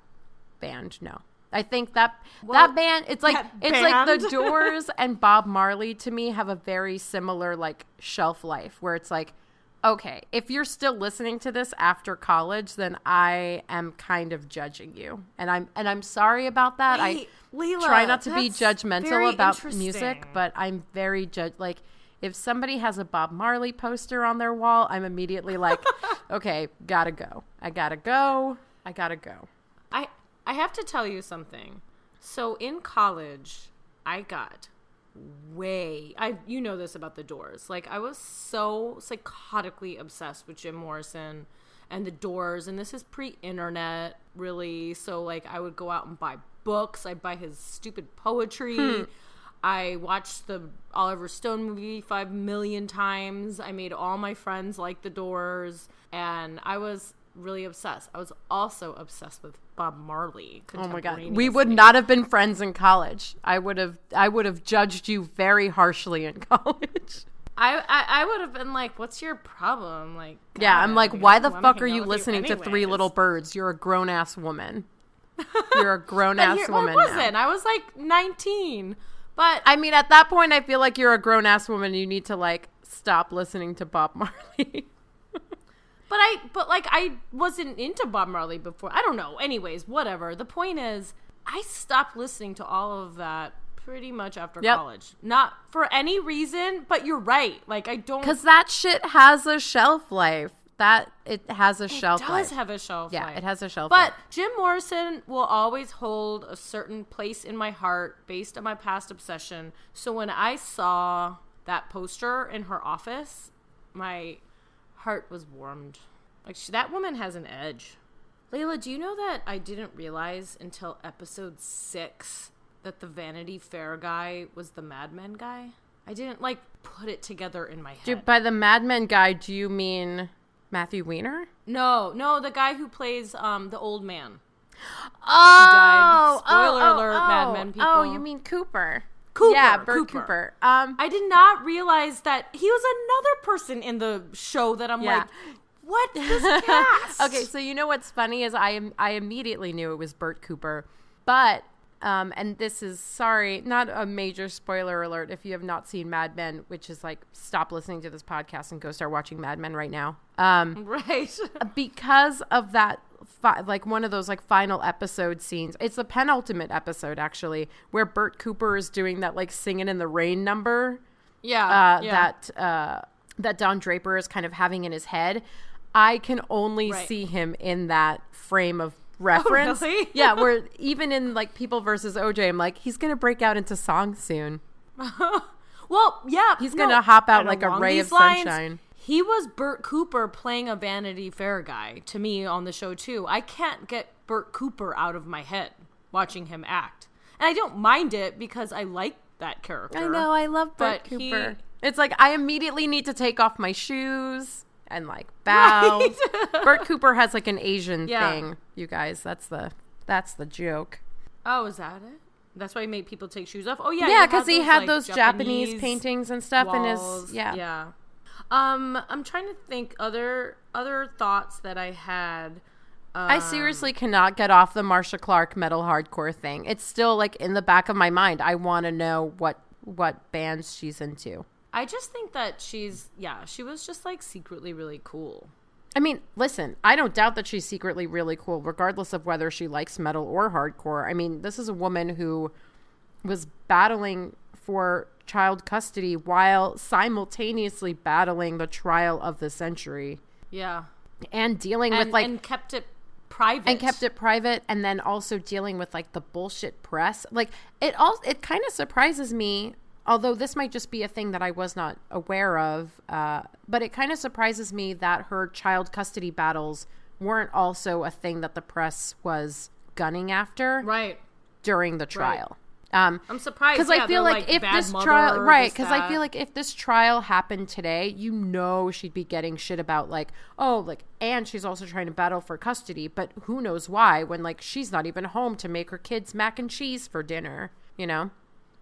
band. No. I think that Well, that band it's like it's like the. Doors and Bob Marley to me have a very similar like shelf life where it's like okay, if you're still listening to this after college, then I am kind of judging you. And I'm and I'm sorry about that. I Layla, try not to be judgmental about music, but I'm very judge like if somebody has a Bob Marley poster on their wall, I'm immediately like, okay, gotta go. I gotta go. I gotta go. I I have to tell you something. So in college, I got way I you know this about the Doors. Like I was so psychotically obsessed with Jim Morrison and the Doors and this is pre-internet really. So like I would go out and buy books. I'd buy his stupid poetry. Hmm. I watched the Oliver Stone movie 5 million times. I made all my friends like the Doors and I was really obsessed. I was also obsessed with Bob Marley. Oh my god. We would not have been friends in college. I would have I would have judged you very harshly in college. I, I I would have been like, "What's your problem?" Like, Yeah, I'm like, why the fuck are you listening to Three anyways." Little Birds? You're a grown ass woman. You're a grown ass woman. I wasn't. I was like 19. But I mean, at that point, I feel like you're a grown ass woman. You need to like stop listening to Bob Marley. But I, but like, I wasn't into Bob Marley before. I don't know. Anyways, whatever. The point is, I stopped listening to all of that pretty much after Yep. college. Not for any reason, but you're right. Like, I don't. Because that shit has a shelf life. That it has a shelf life. It does have a shelf yeah, life. it has a shelf But life. Jim Morrison will always hold a certain place in my heart based on my past obsession. So when I saw that poster in her office, my heart was warmed. Like she, that woman has an edge. Layla, do you know that I didn't realize until episode six that the Vanity Fair guy was the Mad Men guy? I didn't like put it together in my head. Do, by the Mad Men guy, do you mean Matthew Weiner? no, no, the guy who plays um the old man. Oh, Spoiler oh, alert, oh, Mad Men Oh, you mean Cooper? Cooper, Yeah, Bert Cooper. Cooper. Um, I did not realize that he was another person in the show that I'm Yeah. like, what this cast? okay, so you know what's funny is I am I immediately knew it was Bert Cooper, but um, and this is sorry, not a major spoiler alert if you have not seen Mad Men, which is like stop listening to this podcast and go start watching Mad Men right now. Um, right. because of that fi- like one of those like final episode scenes it's the penultimate episode actually where bert cooper is doing that like singing in the rain number yeah, uh, yeah. that uh, that don draper is kind of having in his head i can only Right. Oh, see him in that frame of reference really? yeah where even in like people versus oj i'm like he's gonna break out into song soon Well, yeah, He's no, gonna hop out like a ray of lines, sunshine. He was Bert Cooper playing a Vanity Fair guy to me on the show too. I can't get Bert Cooper out of my head watching him act, and I don't mind it because I like that character. I know, I love Bert But he- Cooper. It's like I immediately need to take off my shoes and like bow. Right. Bert Cooper has like an Asian Yeah. thing, you guys. That's the that's the joke. Oh, is that it? That's why he made people take shoes off. Oh yeah, Yeah, because he those, had like, those Japanese, paintings and stuff in walls. his yeah. yeah. Um, I'm trying to think other other thoughts that I had. I Um, seriously cannot get off the Marcia Clark metal hardcore thing. It's still like in the back of my mind. I want to know what what bands she's into. I just think that she's yeah, she was just like secretly really cool. I mean, listen, I don't doubt that she's secretly really cool, regardless of whether she likes metal or hardcore. I mean, this is a woman who was battling for child custody while simultaneously battling the trial of the century Yeah. and dealing And, with like and kept it private. and kept it private and then also dealing with like the bullshit press like it all it kind of surprises me although this might just be a thing that i was not aware of uh, but it kind of surprises me that her child custody battles weren't also a thing that the press was gunning after Right. during the trial um I'm surprised because yeah, I feel they're like, if this trial, right? Because I feel like if this trial happened today, you know she'd be getting shit about like, oh, like, and she's also trying to battle for custody, but who knows why? When like she's not even home to make her kids mac and cheese for dinner, you know?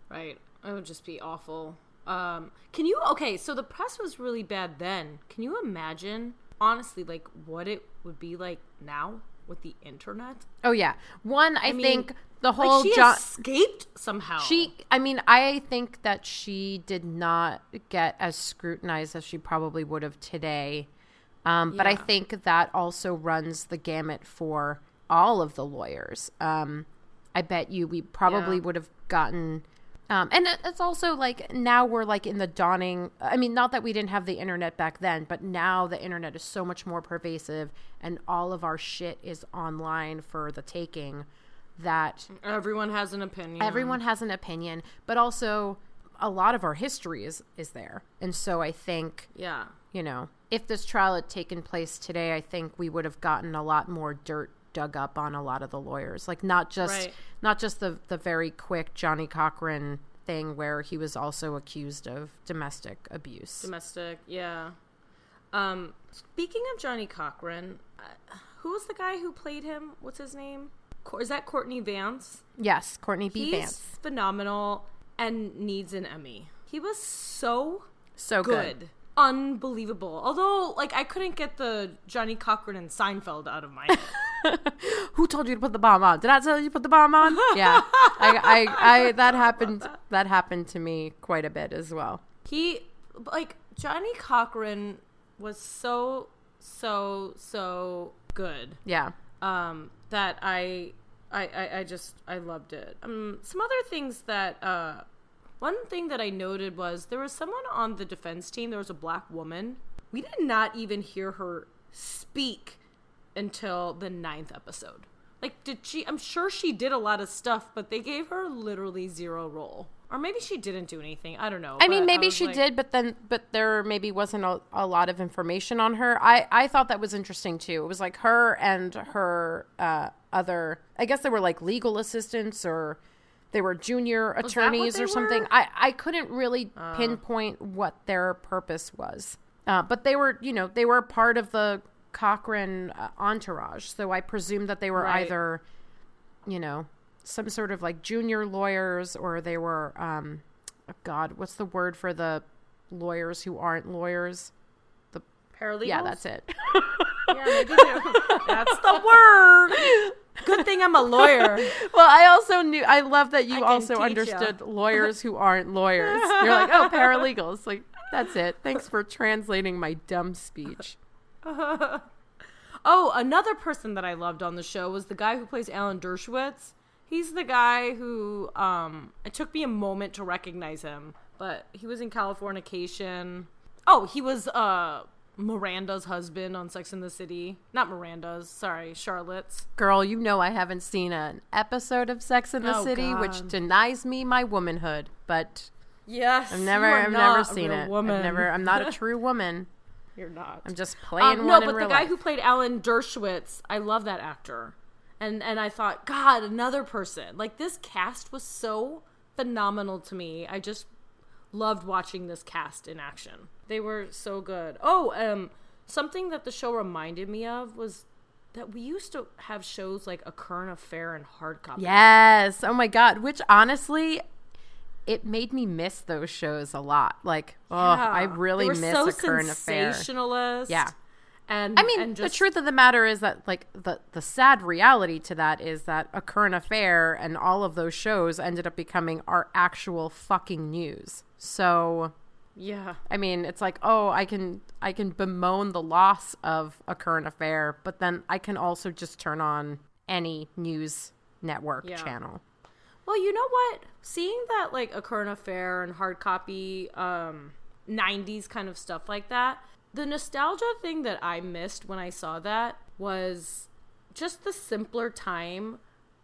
Right. It would just be awful. Um, can you okay, so the press was really bad then. Can you imagine honestly like what it would be like now with the internet? Oh yeah, one I, mean, think the whole like she escaped somehow. She, I mean, I think that she did not get as scrutinized as she probably would have today. Um, But I think that also runs the gamut for all of the lawyers. Um, I bet you we probably Yeah. would have gotten. Um, and it's also like now we're like in the dawning. I mean, not that we didn't have the internet back then, but now the internet is so much more pervasive and all of our shit is online for the taking that everyone has an opinion. everyone has an opinion, but also a lot of our history is is there. And so I think, Yeah. you know, if this trial had taken place today, I think we would have gotten a lot more dirt dug up on a lot of the lawyers. Like not just Right. not just the the very quick Johnnie Cochran thing where he was also accused of domestic abuse. Domestic, yeah. Um, speaking of Johnnie Cochran, uh, who was the guy who played him? What's his name? Is that Courtney Vance? yes, Courtney B. He's Vance. phenomenal and needs an Emmy. He was so So good. good. Unbelievable. Although, like, I couldn't get the Johnnie Cochran and Seinfeld out of my head. Who told you to put the bomb on? Did I tell you to put the bomb on? Yeah, I, I, I, that happened. That happened to me quite a bit as well. he, like, Johnnie Cochran was so, so, so good. Yeah. um, that I, I, I, I just I loved it. Um, some other things that uh, one thing that I noted was there was someone on the defense team. There was a black woman. We did not even hear her speak until the ninth episode. Like, did she? I'm sure she did a lot of stuff, but they gave her literally zero role. Or maybe she didn't do anything. I don't know. I mean, maybe was she like- did, but then, but there maybe wasn't a, a lot of information on her. I, I thought that was interesting too. It was like her and her uh, other, I guess they were like legal assistants or they were junior attorneys or something. were? I, I couldn't really pinpoint what their purpose was. Uh, but they were, you know, they were part of the Cochran uh, entourage. So I presume that they were Right. either, you know, some sort of like junior lawyers or they were, um, oh God, what's the word for the lawyers who aren't lawyers? the Paralegals. Yeah, that's it. Yeah, maybe that's the word. Good thing I'm a lawyer. well, I also knew, I love that you also understood lawyers who aren't lawyers. You're like, oh, paralegals. Like, that's it. Thanks for translating my dumb speech. Oh, another person that I loved on the show was the guy who plays Alan Dershowitz. He's the guy who um it took me a moment to recognize him, but he was in Californication. Oh, he was uh Miranda's husband on Sex in the City. Not Miranda's, sorry, Charlotte's. Girl, you know I haven't seen an episode of Sex in the Oh, City, which denies me my womanhood. But Yes. I've never, I've never seen it. Woman. I've never, I'm not a true woman. You're not. I'm just playing Um, one no, but the guy life. who played Alan Dershowitz, I love that actor. And and I thought, God, another person. Like this cast was so phenomenal to me. I just loved watching this cast in action. They were so good. Oh, um something that the show reminded me of was that we used to have shows like A Current Affair and Hard Copy. Yes. Oh my god. Which honestly, it made me miss those shows a lot. Like, oh, I really miss so a current affair. sensationalist. Yeah. And I mean, and just, the truth of the matter is that, like, the the sad reality to that is that a current affair and all of those shows ended up becoming our actual fucking news. So, Yeah. I mean, it's like, oh, I can I can bemoan the loss of a current affair, but then I can also just turn on any news network Yeah. channel. Well, you know what? Seeing that like a current affair and hard copy um 90s kind of stuff like that, the nostalgia thing that I missed when I saw that was just the simpler time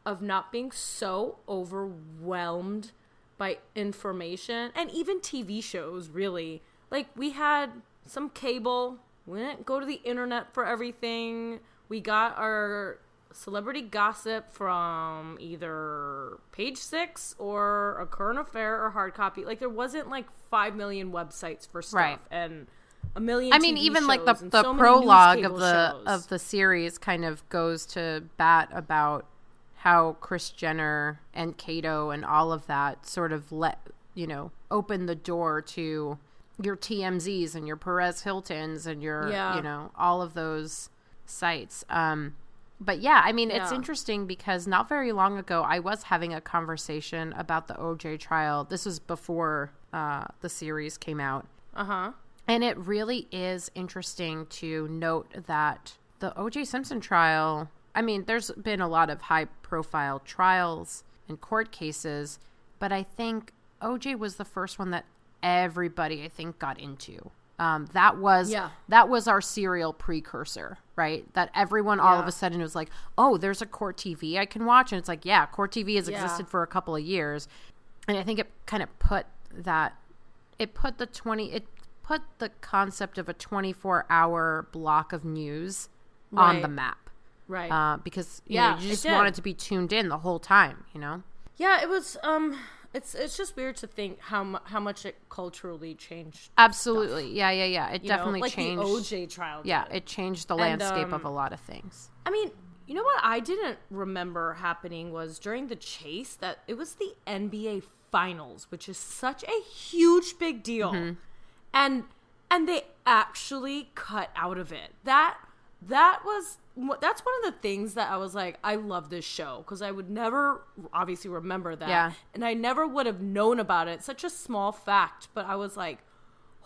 of not being so overwhelmed by information and even TV shows, really. Like, we had some cable, we didn't go to the internet for everything. We got our celebrity gossip from either page six or a current affair or hard copy. Like, there wasn't like 5 million websites for stuff. Right. And a million I mean, TV even like the the so prologue of the shows. of the series kind of goes to bat about how Kris Jenner and Kato and all of that sort of let you know open the door to your TMZs and your Perez Hiltons and your Yeah. you know all of those sites. Um, but yeah, I mean, it's interesting because not very long ago I was having a conversation about the OJ trial. This was before uh, the series came out. uh-huh. And it really is interesting to note that the OJ Simpson trial, I mean, there's been a lot of high profile trials and court cases, but I think OJ was the first one that everybody I think got into. Um, that was Yeah. that was our serial precursor, right? That everyone all of a sudden was like, "Oh, there's a court TV I can watch," and it's like, "Yeah, court TV has Yeah. existed for a couple of years," and I think it kind of put that it put the 20 it put the concept of a 24 hour block of news on the map Right. uh, because you, Yeah, know, you just wanted to be tuned in the whole time you know yeah, it was um it's it's just weird to think how mu- how much it culturally changed. absolutely yeah yeah yeah it you know? definitely like changed the OJ trial. yeah did. it changed the And, landscape of um, a lot of things I mean, you know what I didn't remember happening was during the chase that it was the NBA finals, which is such a huge big deal. Mm-hmm. And and they actually cut out of it. That that was that's one of the things that I was like I love this show because I would never obviously remember that. Yeah. And I never would have known about it. Such a small fact, but I was like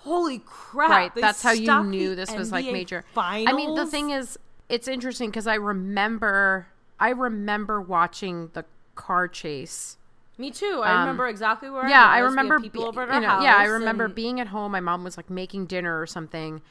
Holy crap! right that's how you knew this was like major Finals. i mean the thing is it's interesting because i remember i remember watching the car chase Me too. I remember exactly where. Um, yeah, I, I was. We had remember people be- over at you our know, house. Yeah, I remember and- being at home. My mom was like making dinner or something,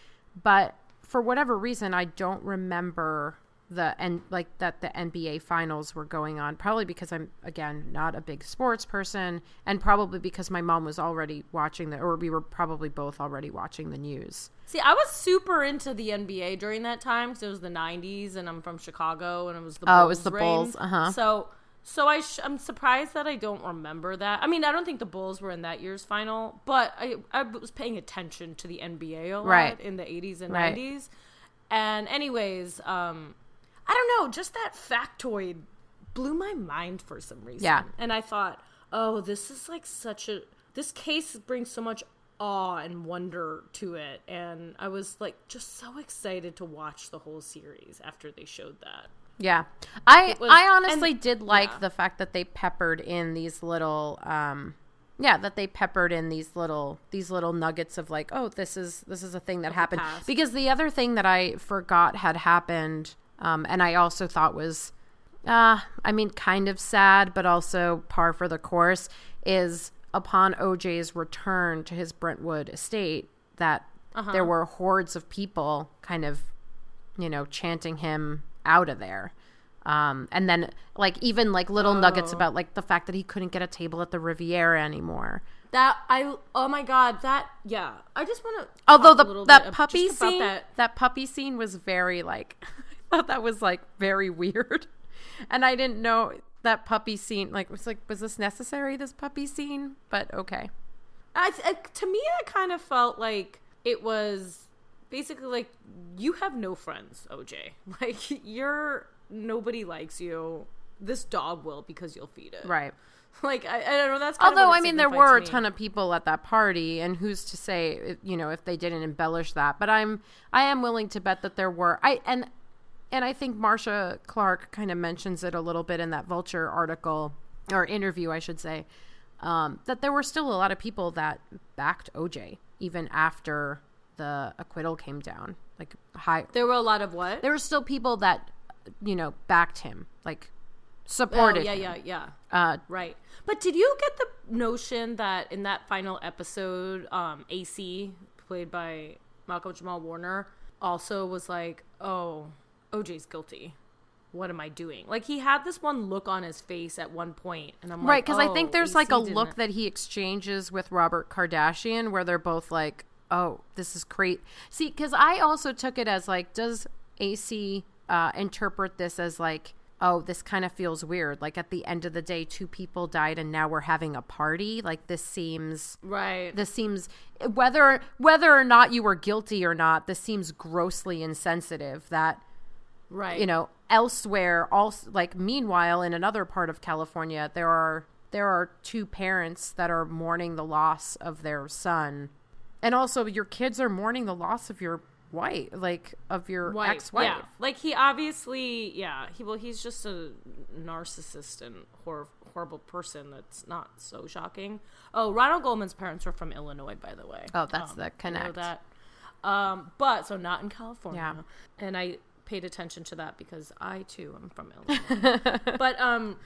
but for whatever reason, I don't remember the and like that the NBA finals were going on. Probably because I'm again not a big sports person, and probably because my mom was already watching the, or we were probably both already watching the news. See, I was super into the NBA during that time because it was the '90s, and I'm from Chicago, and it was the Oh, it was the. Bulls, uh-huh. So, so I sh- I'm surprised that I don't remember that. I mean, I don't think the Bulls were in that year's final, but I I was paying attention to the NBA a lot Right. in the '80s and Right. '90s. And anyways, um, I don't know, just that factoid blew my mind for some reason. Yeah. And I thought, oh, this is like such a this case brings so much awe and wonder to it and I was like just so excited to watch the whole series after they showed that. Yeah, I was- I honestly and- did like yeah. the fact that they peppered in these little, um, yeah, that they peppered in these little these little nuggets of like, oh, this is this is a thing that happened. Because the other thing that I forgot had happened, um, and I also thought was, uh, I mean, kind of sad, but also par for the course, is upon OJ's return to his Brentwood estate that Uh-huh. there were hordes of people kind of you know, chanting him out of there. Um, and then like even like little nuggets Oh. about like the fact that he couldn't get a table at the Riviera anymore. That I oh my god, that yeah. I just want to Although the that puppy scene, that that. puppy scene was very like I thought that was like very weird. And I didn't know that puppy scene like was like was this necessary this puppy scene? But okay. I, I to me that kind of felt like it was basically like you have no friends, OJ. Like you're nobody likes you. This dog will because you'll feed it. Right. Like I, I don't know. That's kind of Although I mean there were a me. ton of people at that party and who's to say you know if they didn't embellish that but I'm I am willing to bet that there were I and and I think Marcia Clark kind of mentions it a little bit in that Vulture article or interview I should say um, that there were still a lot of people that backed OJ even after the acquittal came down like high There were a lot of what? there were still people that you know backed him like supported. Oh, yeah, him. yeah, yeah. Uh, Right. But did you get the notion that in that final episode, um, AC, played by Malcolm Jamal Warner, also was like, oh, OJ's guilty. What am I doing? Like, he had this one look on his face at one point, and I'm like, right, because I think oh, there's like a look that he exchanges with Robert Kardashian where they're both like, "Oh, this is great." See, because I also took it as like, does AC uh, interpret this as like, "Oh, this kind of feels weird." Like at the end of the day, two people died, and now we're having a party. Like this seems Right. this seems whether whether or not you were guilty or not this seems grossly insensitive that right. you know elsewhere also like meanwhile in another part of california there are there are two parents that are mourning the loss of their son and also your kids are mourning the loss of your wife like of your Wife, ex-wife Yeah. Like he obviously, yeah. He well, he's just a narcissist and hor- horrible person. That's not so shocking. Oh, Ronald Goldman's parents were from Illinois, by the way. Oh, that's the I know connect. that. Um, but so not in California. Yeah. And I paid attention to that because I too am from Illinois. but um,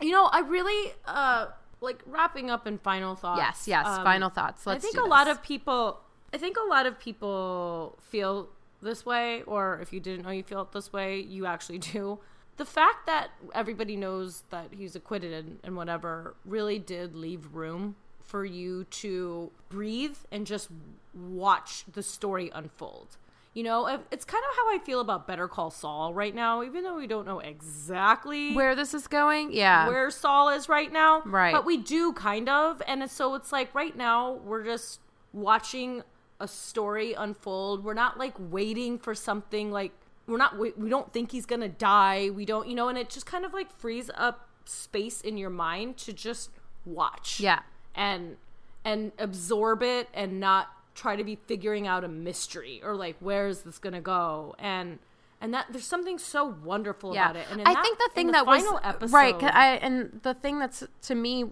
you know, I really uh like wrapping up in final thoughts. yes yes um, final thoughts let's I think a lot of people I think a lot of people feel this way or if you didn't know you feel it this way, you actually do. The fact that everybody knows that he's acquitted and, and whatever really did leave room for you to breathe and just watch the story unfold. You know, it's kind of how I feel about Better Call Saul right now, even though we don't know exactly where this is going yeah where Saul is right now. Right. But we do kind of. And so it's like right now we're just watching a story unfold. We're not like waiting for something like we're not we, we don't think he's going to die. We don't, you know, and it just kind of like frees up space in your mind to just watch. yeah And and absorb it and not try to be figuring out a mystery or like where is this going to go? And and that there's something so wonderful yeah. about it. And in I that- think the in thing that was final episode, right, I, and the thing that's to me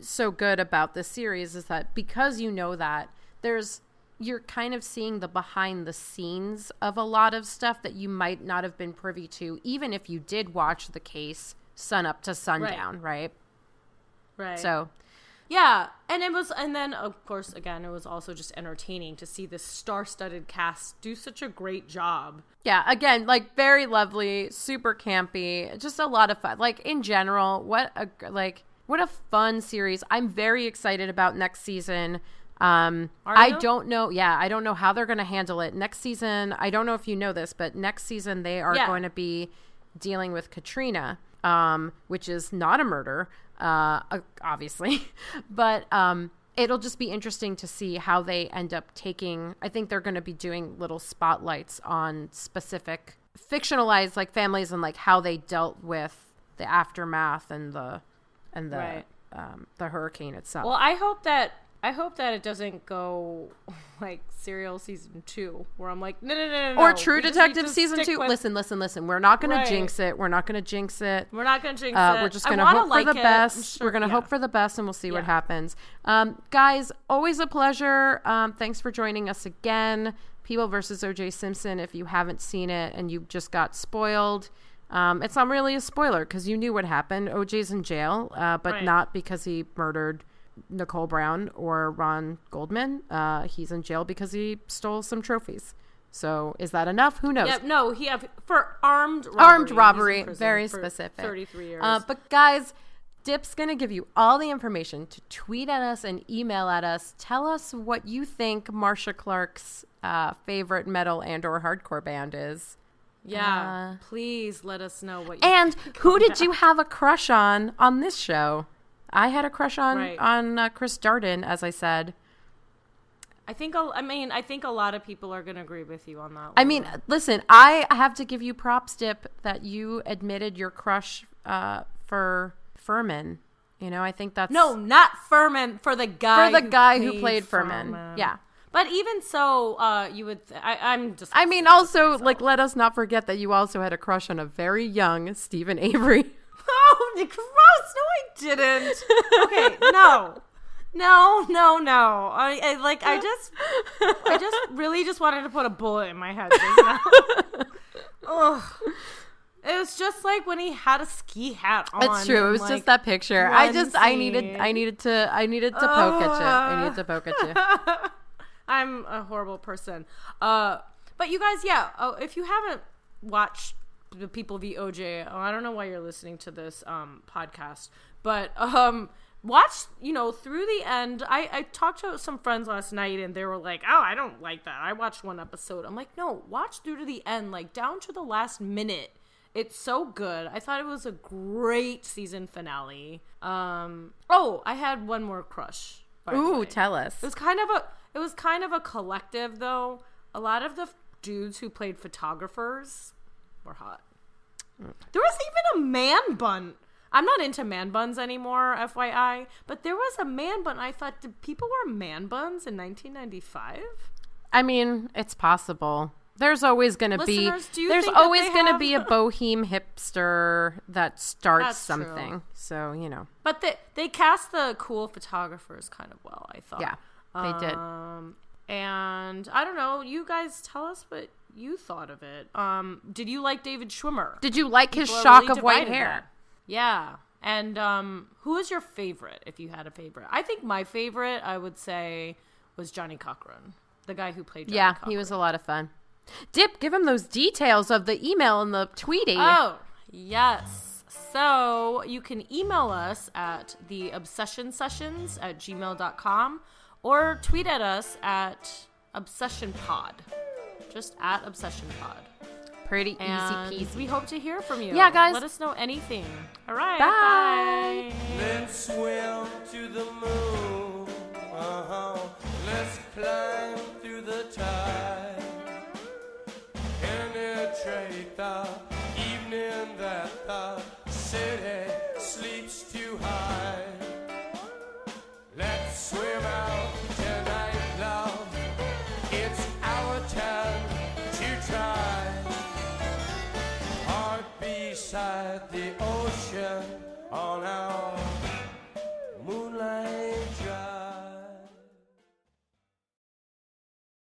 so good about this series is that because you know that there's you're kind of seeing the behind the scenes of a lot of stuff that you might not have been privy to, even if you did watch the case sun up to sundown, right? right. So Yeah, and it was, and then of course, again, it was also just entertaining to see this star-studded cast do such a great job. Yeah, again, like very lovely, super campy, just a lot of fun. Like in general, what a like what a fun series. I'm very excited about next season. Um I don't know. Yeah, I don't know how they're going to handle it. Next season, I don't know if you know this, but next season they are Yeah. going to be dealing with Katrina, um which is not a murder, uh obviously. but um it'll just be interesting to see how they end up taking i think they're going to be doing little spotlights on specific fictionalized like families and like how they dealt with the aftermath and the and the Right. um, the hurricane itself Well, I hope that I hope that it doesn't go like Serial season two, where I'm like, no, no, no, no, or True we Detective season two. with- Listen, listen, listen. We're not going Right. to jinx it. We're not going to jinx it. we're not gonna jinx Uh, it. we're just going to hope like for the it. best. Sure- we're going to yeah. hope for the best, and we'll see what happens. Um, guys, always a pleasure. Um, thanks for joining us again. People versus O.J. Simpson. If you haven't seen it and you just got spoiled, um, it's not really a spoiler because you knew what happened. O.J.'s in jail, uh, but Right. not because he murdered Nicole Brown or Ron Goldman. Uh, he's in jail because he stole some trophies. So is that enough? Who knows? Yeah, no, he have for armed robbery. armed robbery very specific 33 years. uh, but guys dip's gonna give you all the information to tweet at us and email at us tell us what you think Marcia Clark's uh, favorite metal and or hardcore band is yeah, uh, please let us know what. You and who did you have a crush on on this show i had a crush on Right. on uh, chris darden as i said I think. a- I mean, I think a lot of people are going to agree with you on that. I mean, listen, I have to give you props, Dip, that you admitted your crush uh, for Fuhrman. You know, I think that's No, not Fuhrman for the guy for the guy who played Fuhrman. Yeah. But even so, uh, you would. Th- I, I'm just. I mean, also, like, let us not forget that you also had a crush on a very young Steven Avery. oh, gross! No, I didn't. Okay, no, no, no, no. I, I like. I just, I just really just wanted to put a bullet in my head. Ugh. It, was just like when he had a ski hat on. It's true. It was like, just that picture. I just I needed I needed to I needed to poke at you. I needed to poke at you. I'm a horrible person. Uh, but you guys, yeah. Oh, if you haven't watched the People v OJ, oh, I don't know why you're listening to this um, podcast, but um, watch. You know, through the end. I I talked to some friends last night, and they were like, "Oh, I don't like that. I watched one episode." I'm like, "No, watch through to the end, like down to the last minute." It's so good. I thought it was a great season finale. Um, oh, I had one more crush. Ooh, tell us. It was kind of a it was kind of a collective though. A lot of the f- dudes who played photographers were hot. There was even a man bun. I'm not into man buns anymore, FYI, but there was a man bun. I thought did people wear man buns in 1995? I mean, it's possible. There's always going to be do you there's always going to be a boheme hipster that starts That's true. something. So, you know. But they they cast the cool photographers kind of well, I thought. Yeah. They did. Um, and I don't know. You guys tell us what you thought of it. Um, did you like David Schwimmer? Did you like his People shock really of white hair? there. Yeah. And um, who is your favorite if you had a favorite? I think my favorite, I would say, was Johnnie Cochran, the guy who played Johnnie Yeah, Cochran. he was a lot of fun. Dip, give him those details of the email and the tweeting. Oh, yes. So you can email us at the obsession sessions at gmail.com or tweet at us at obsession pod. Just at obsession pod. Pretty And easy peasy. we hope to hear from you. Yeah, guys. Let us know anything. All right. Bye. bye. Let's swim to the moon. Uh-huh. Let's climb through the tide. Penetrate the evening that the city sleeps too high. Let's swim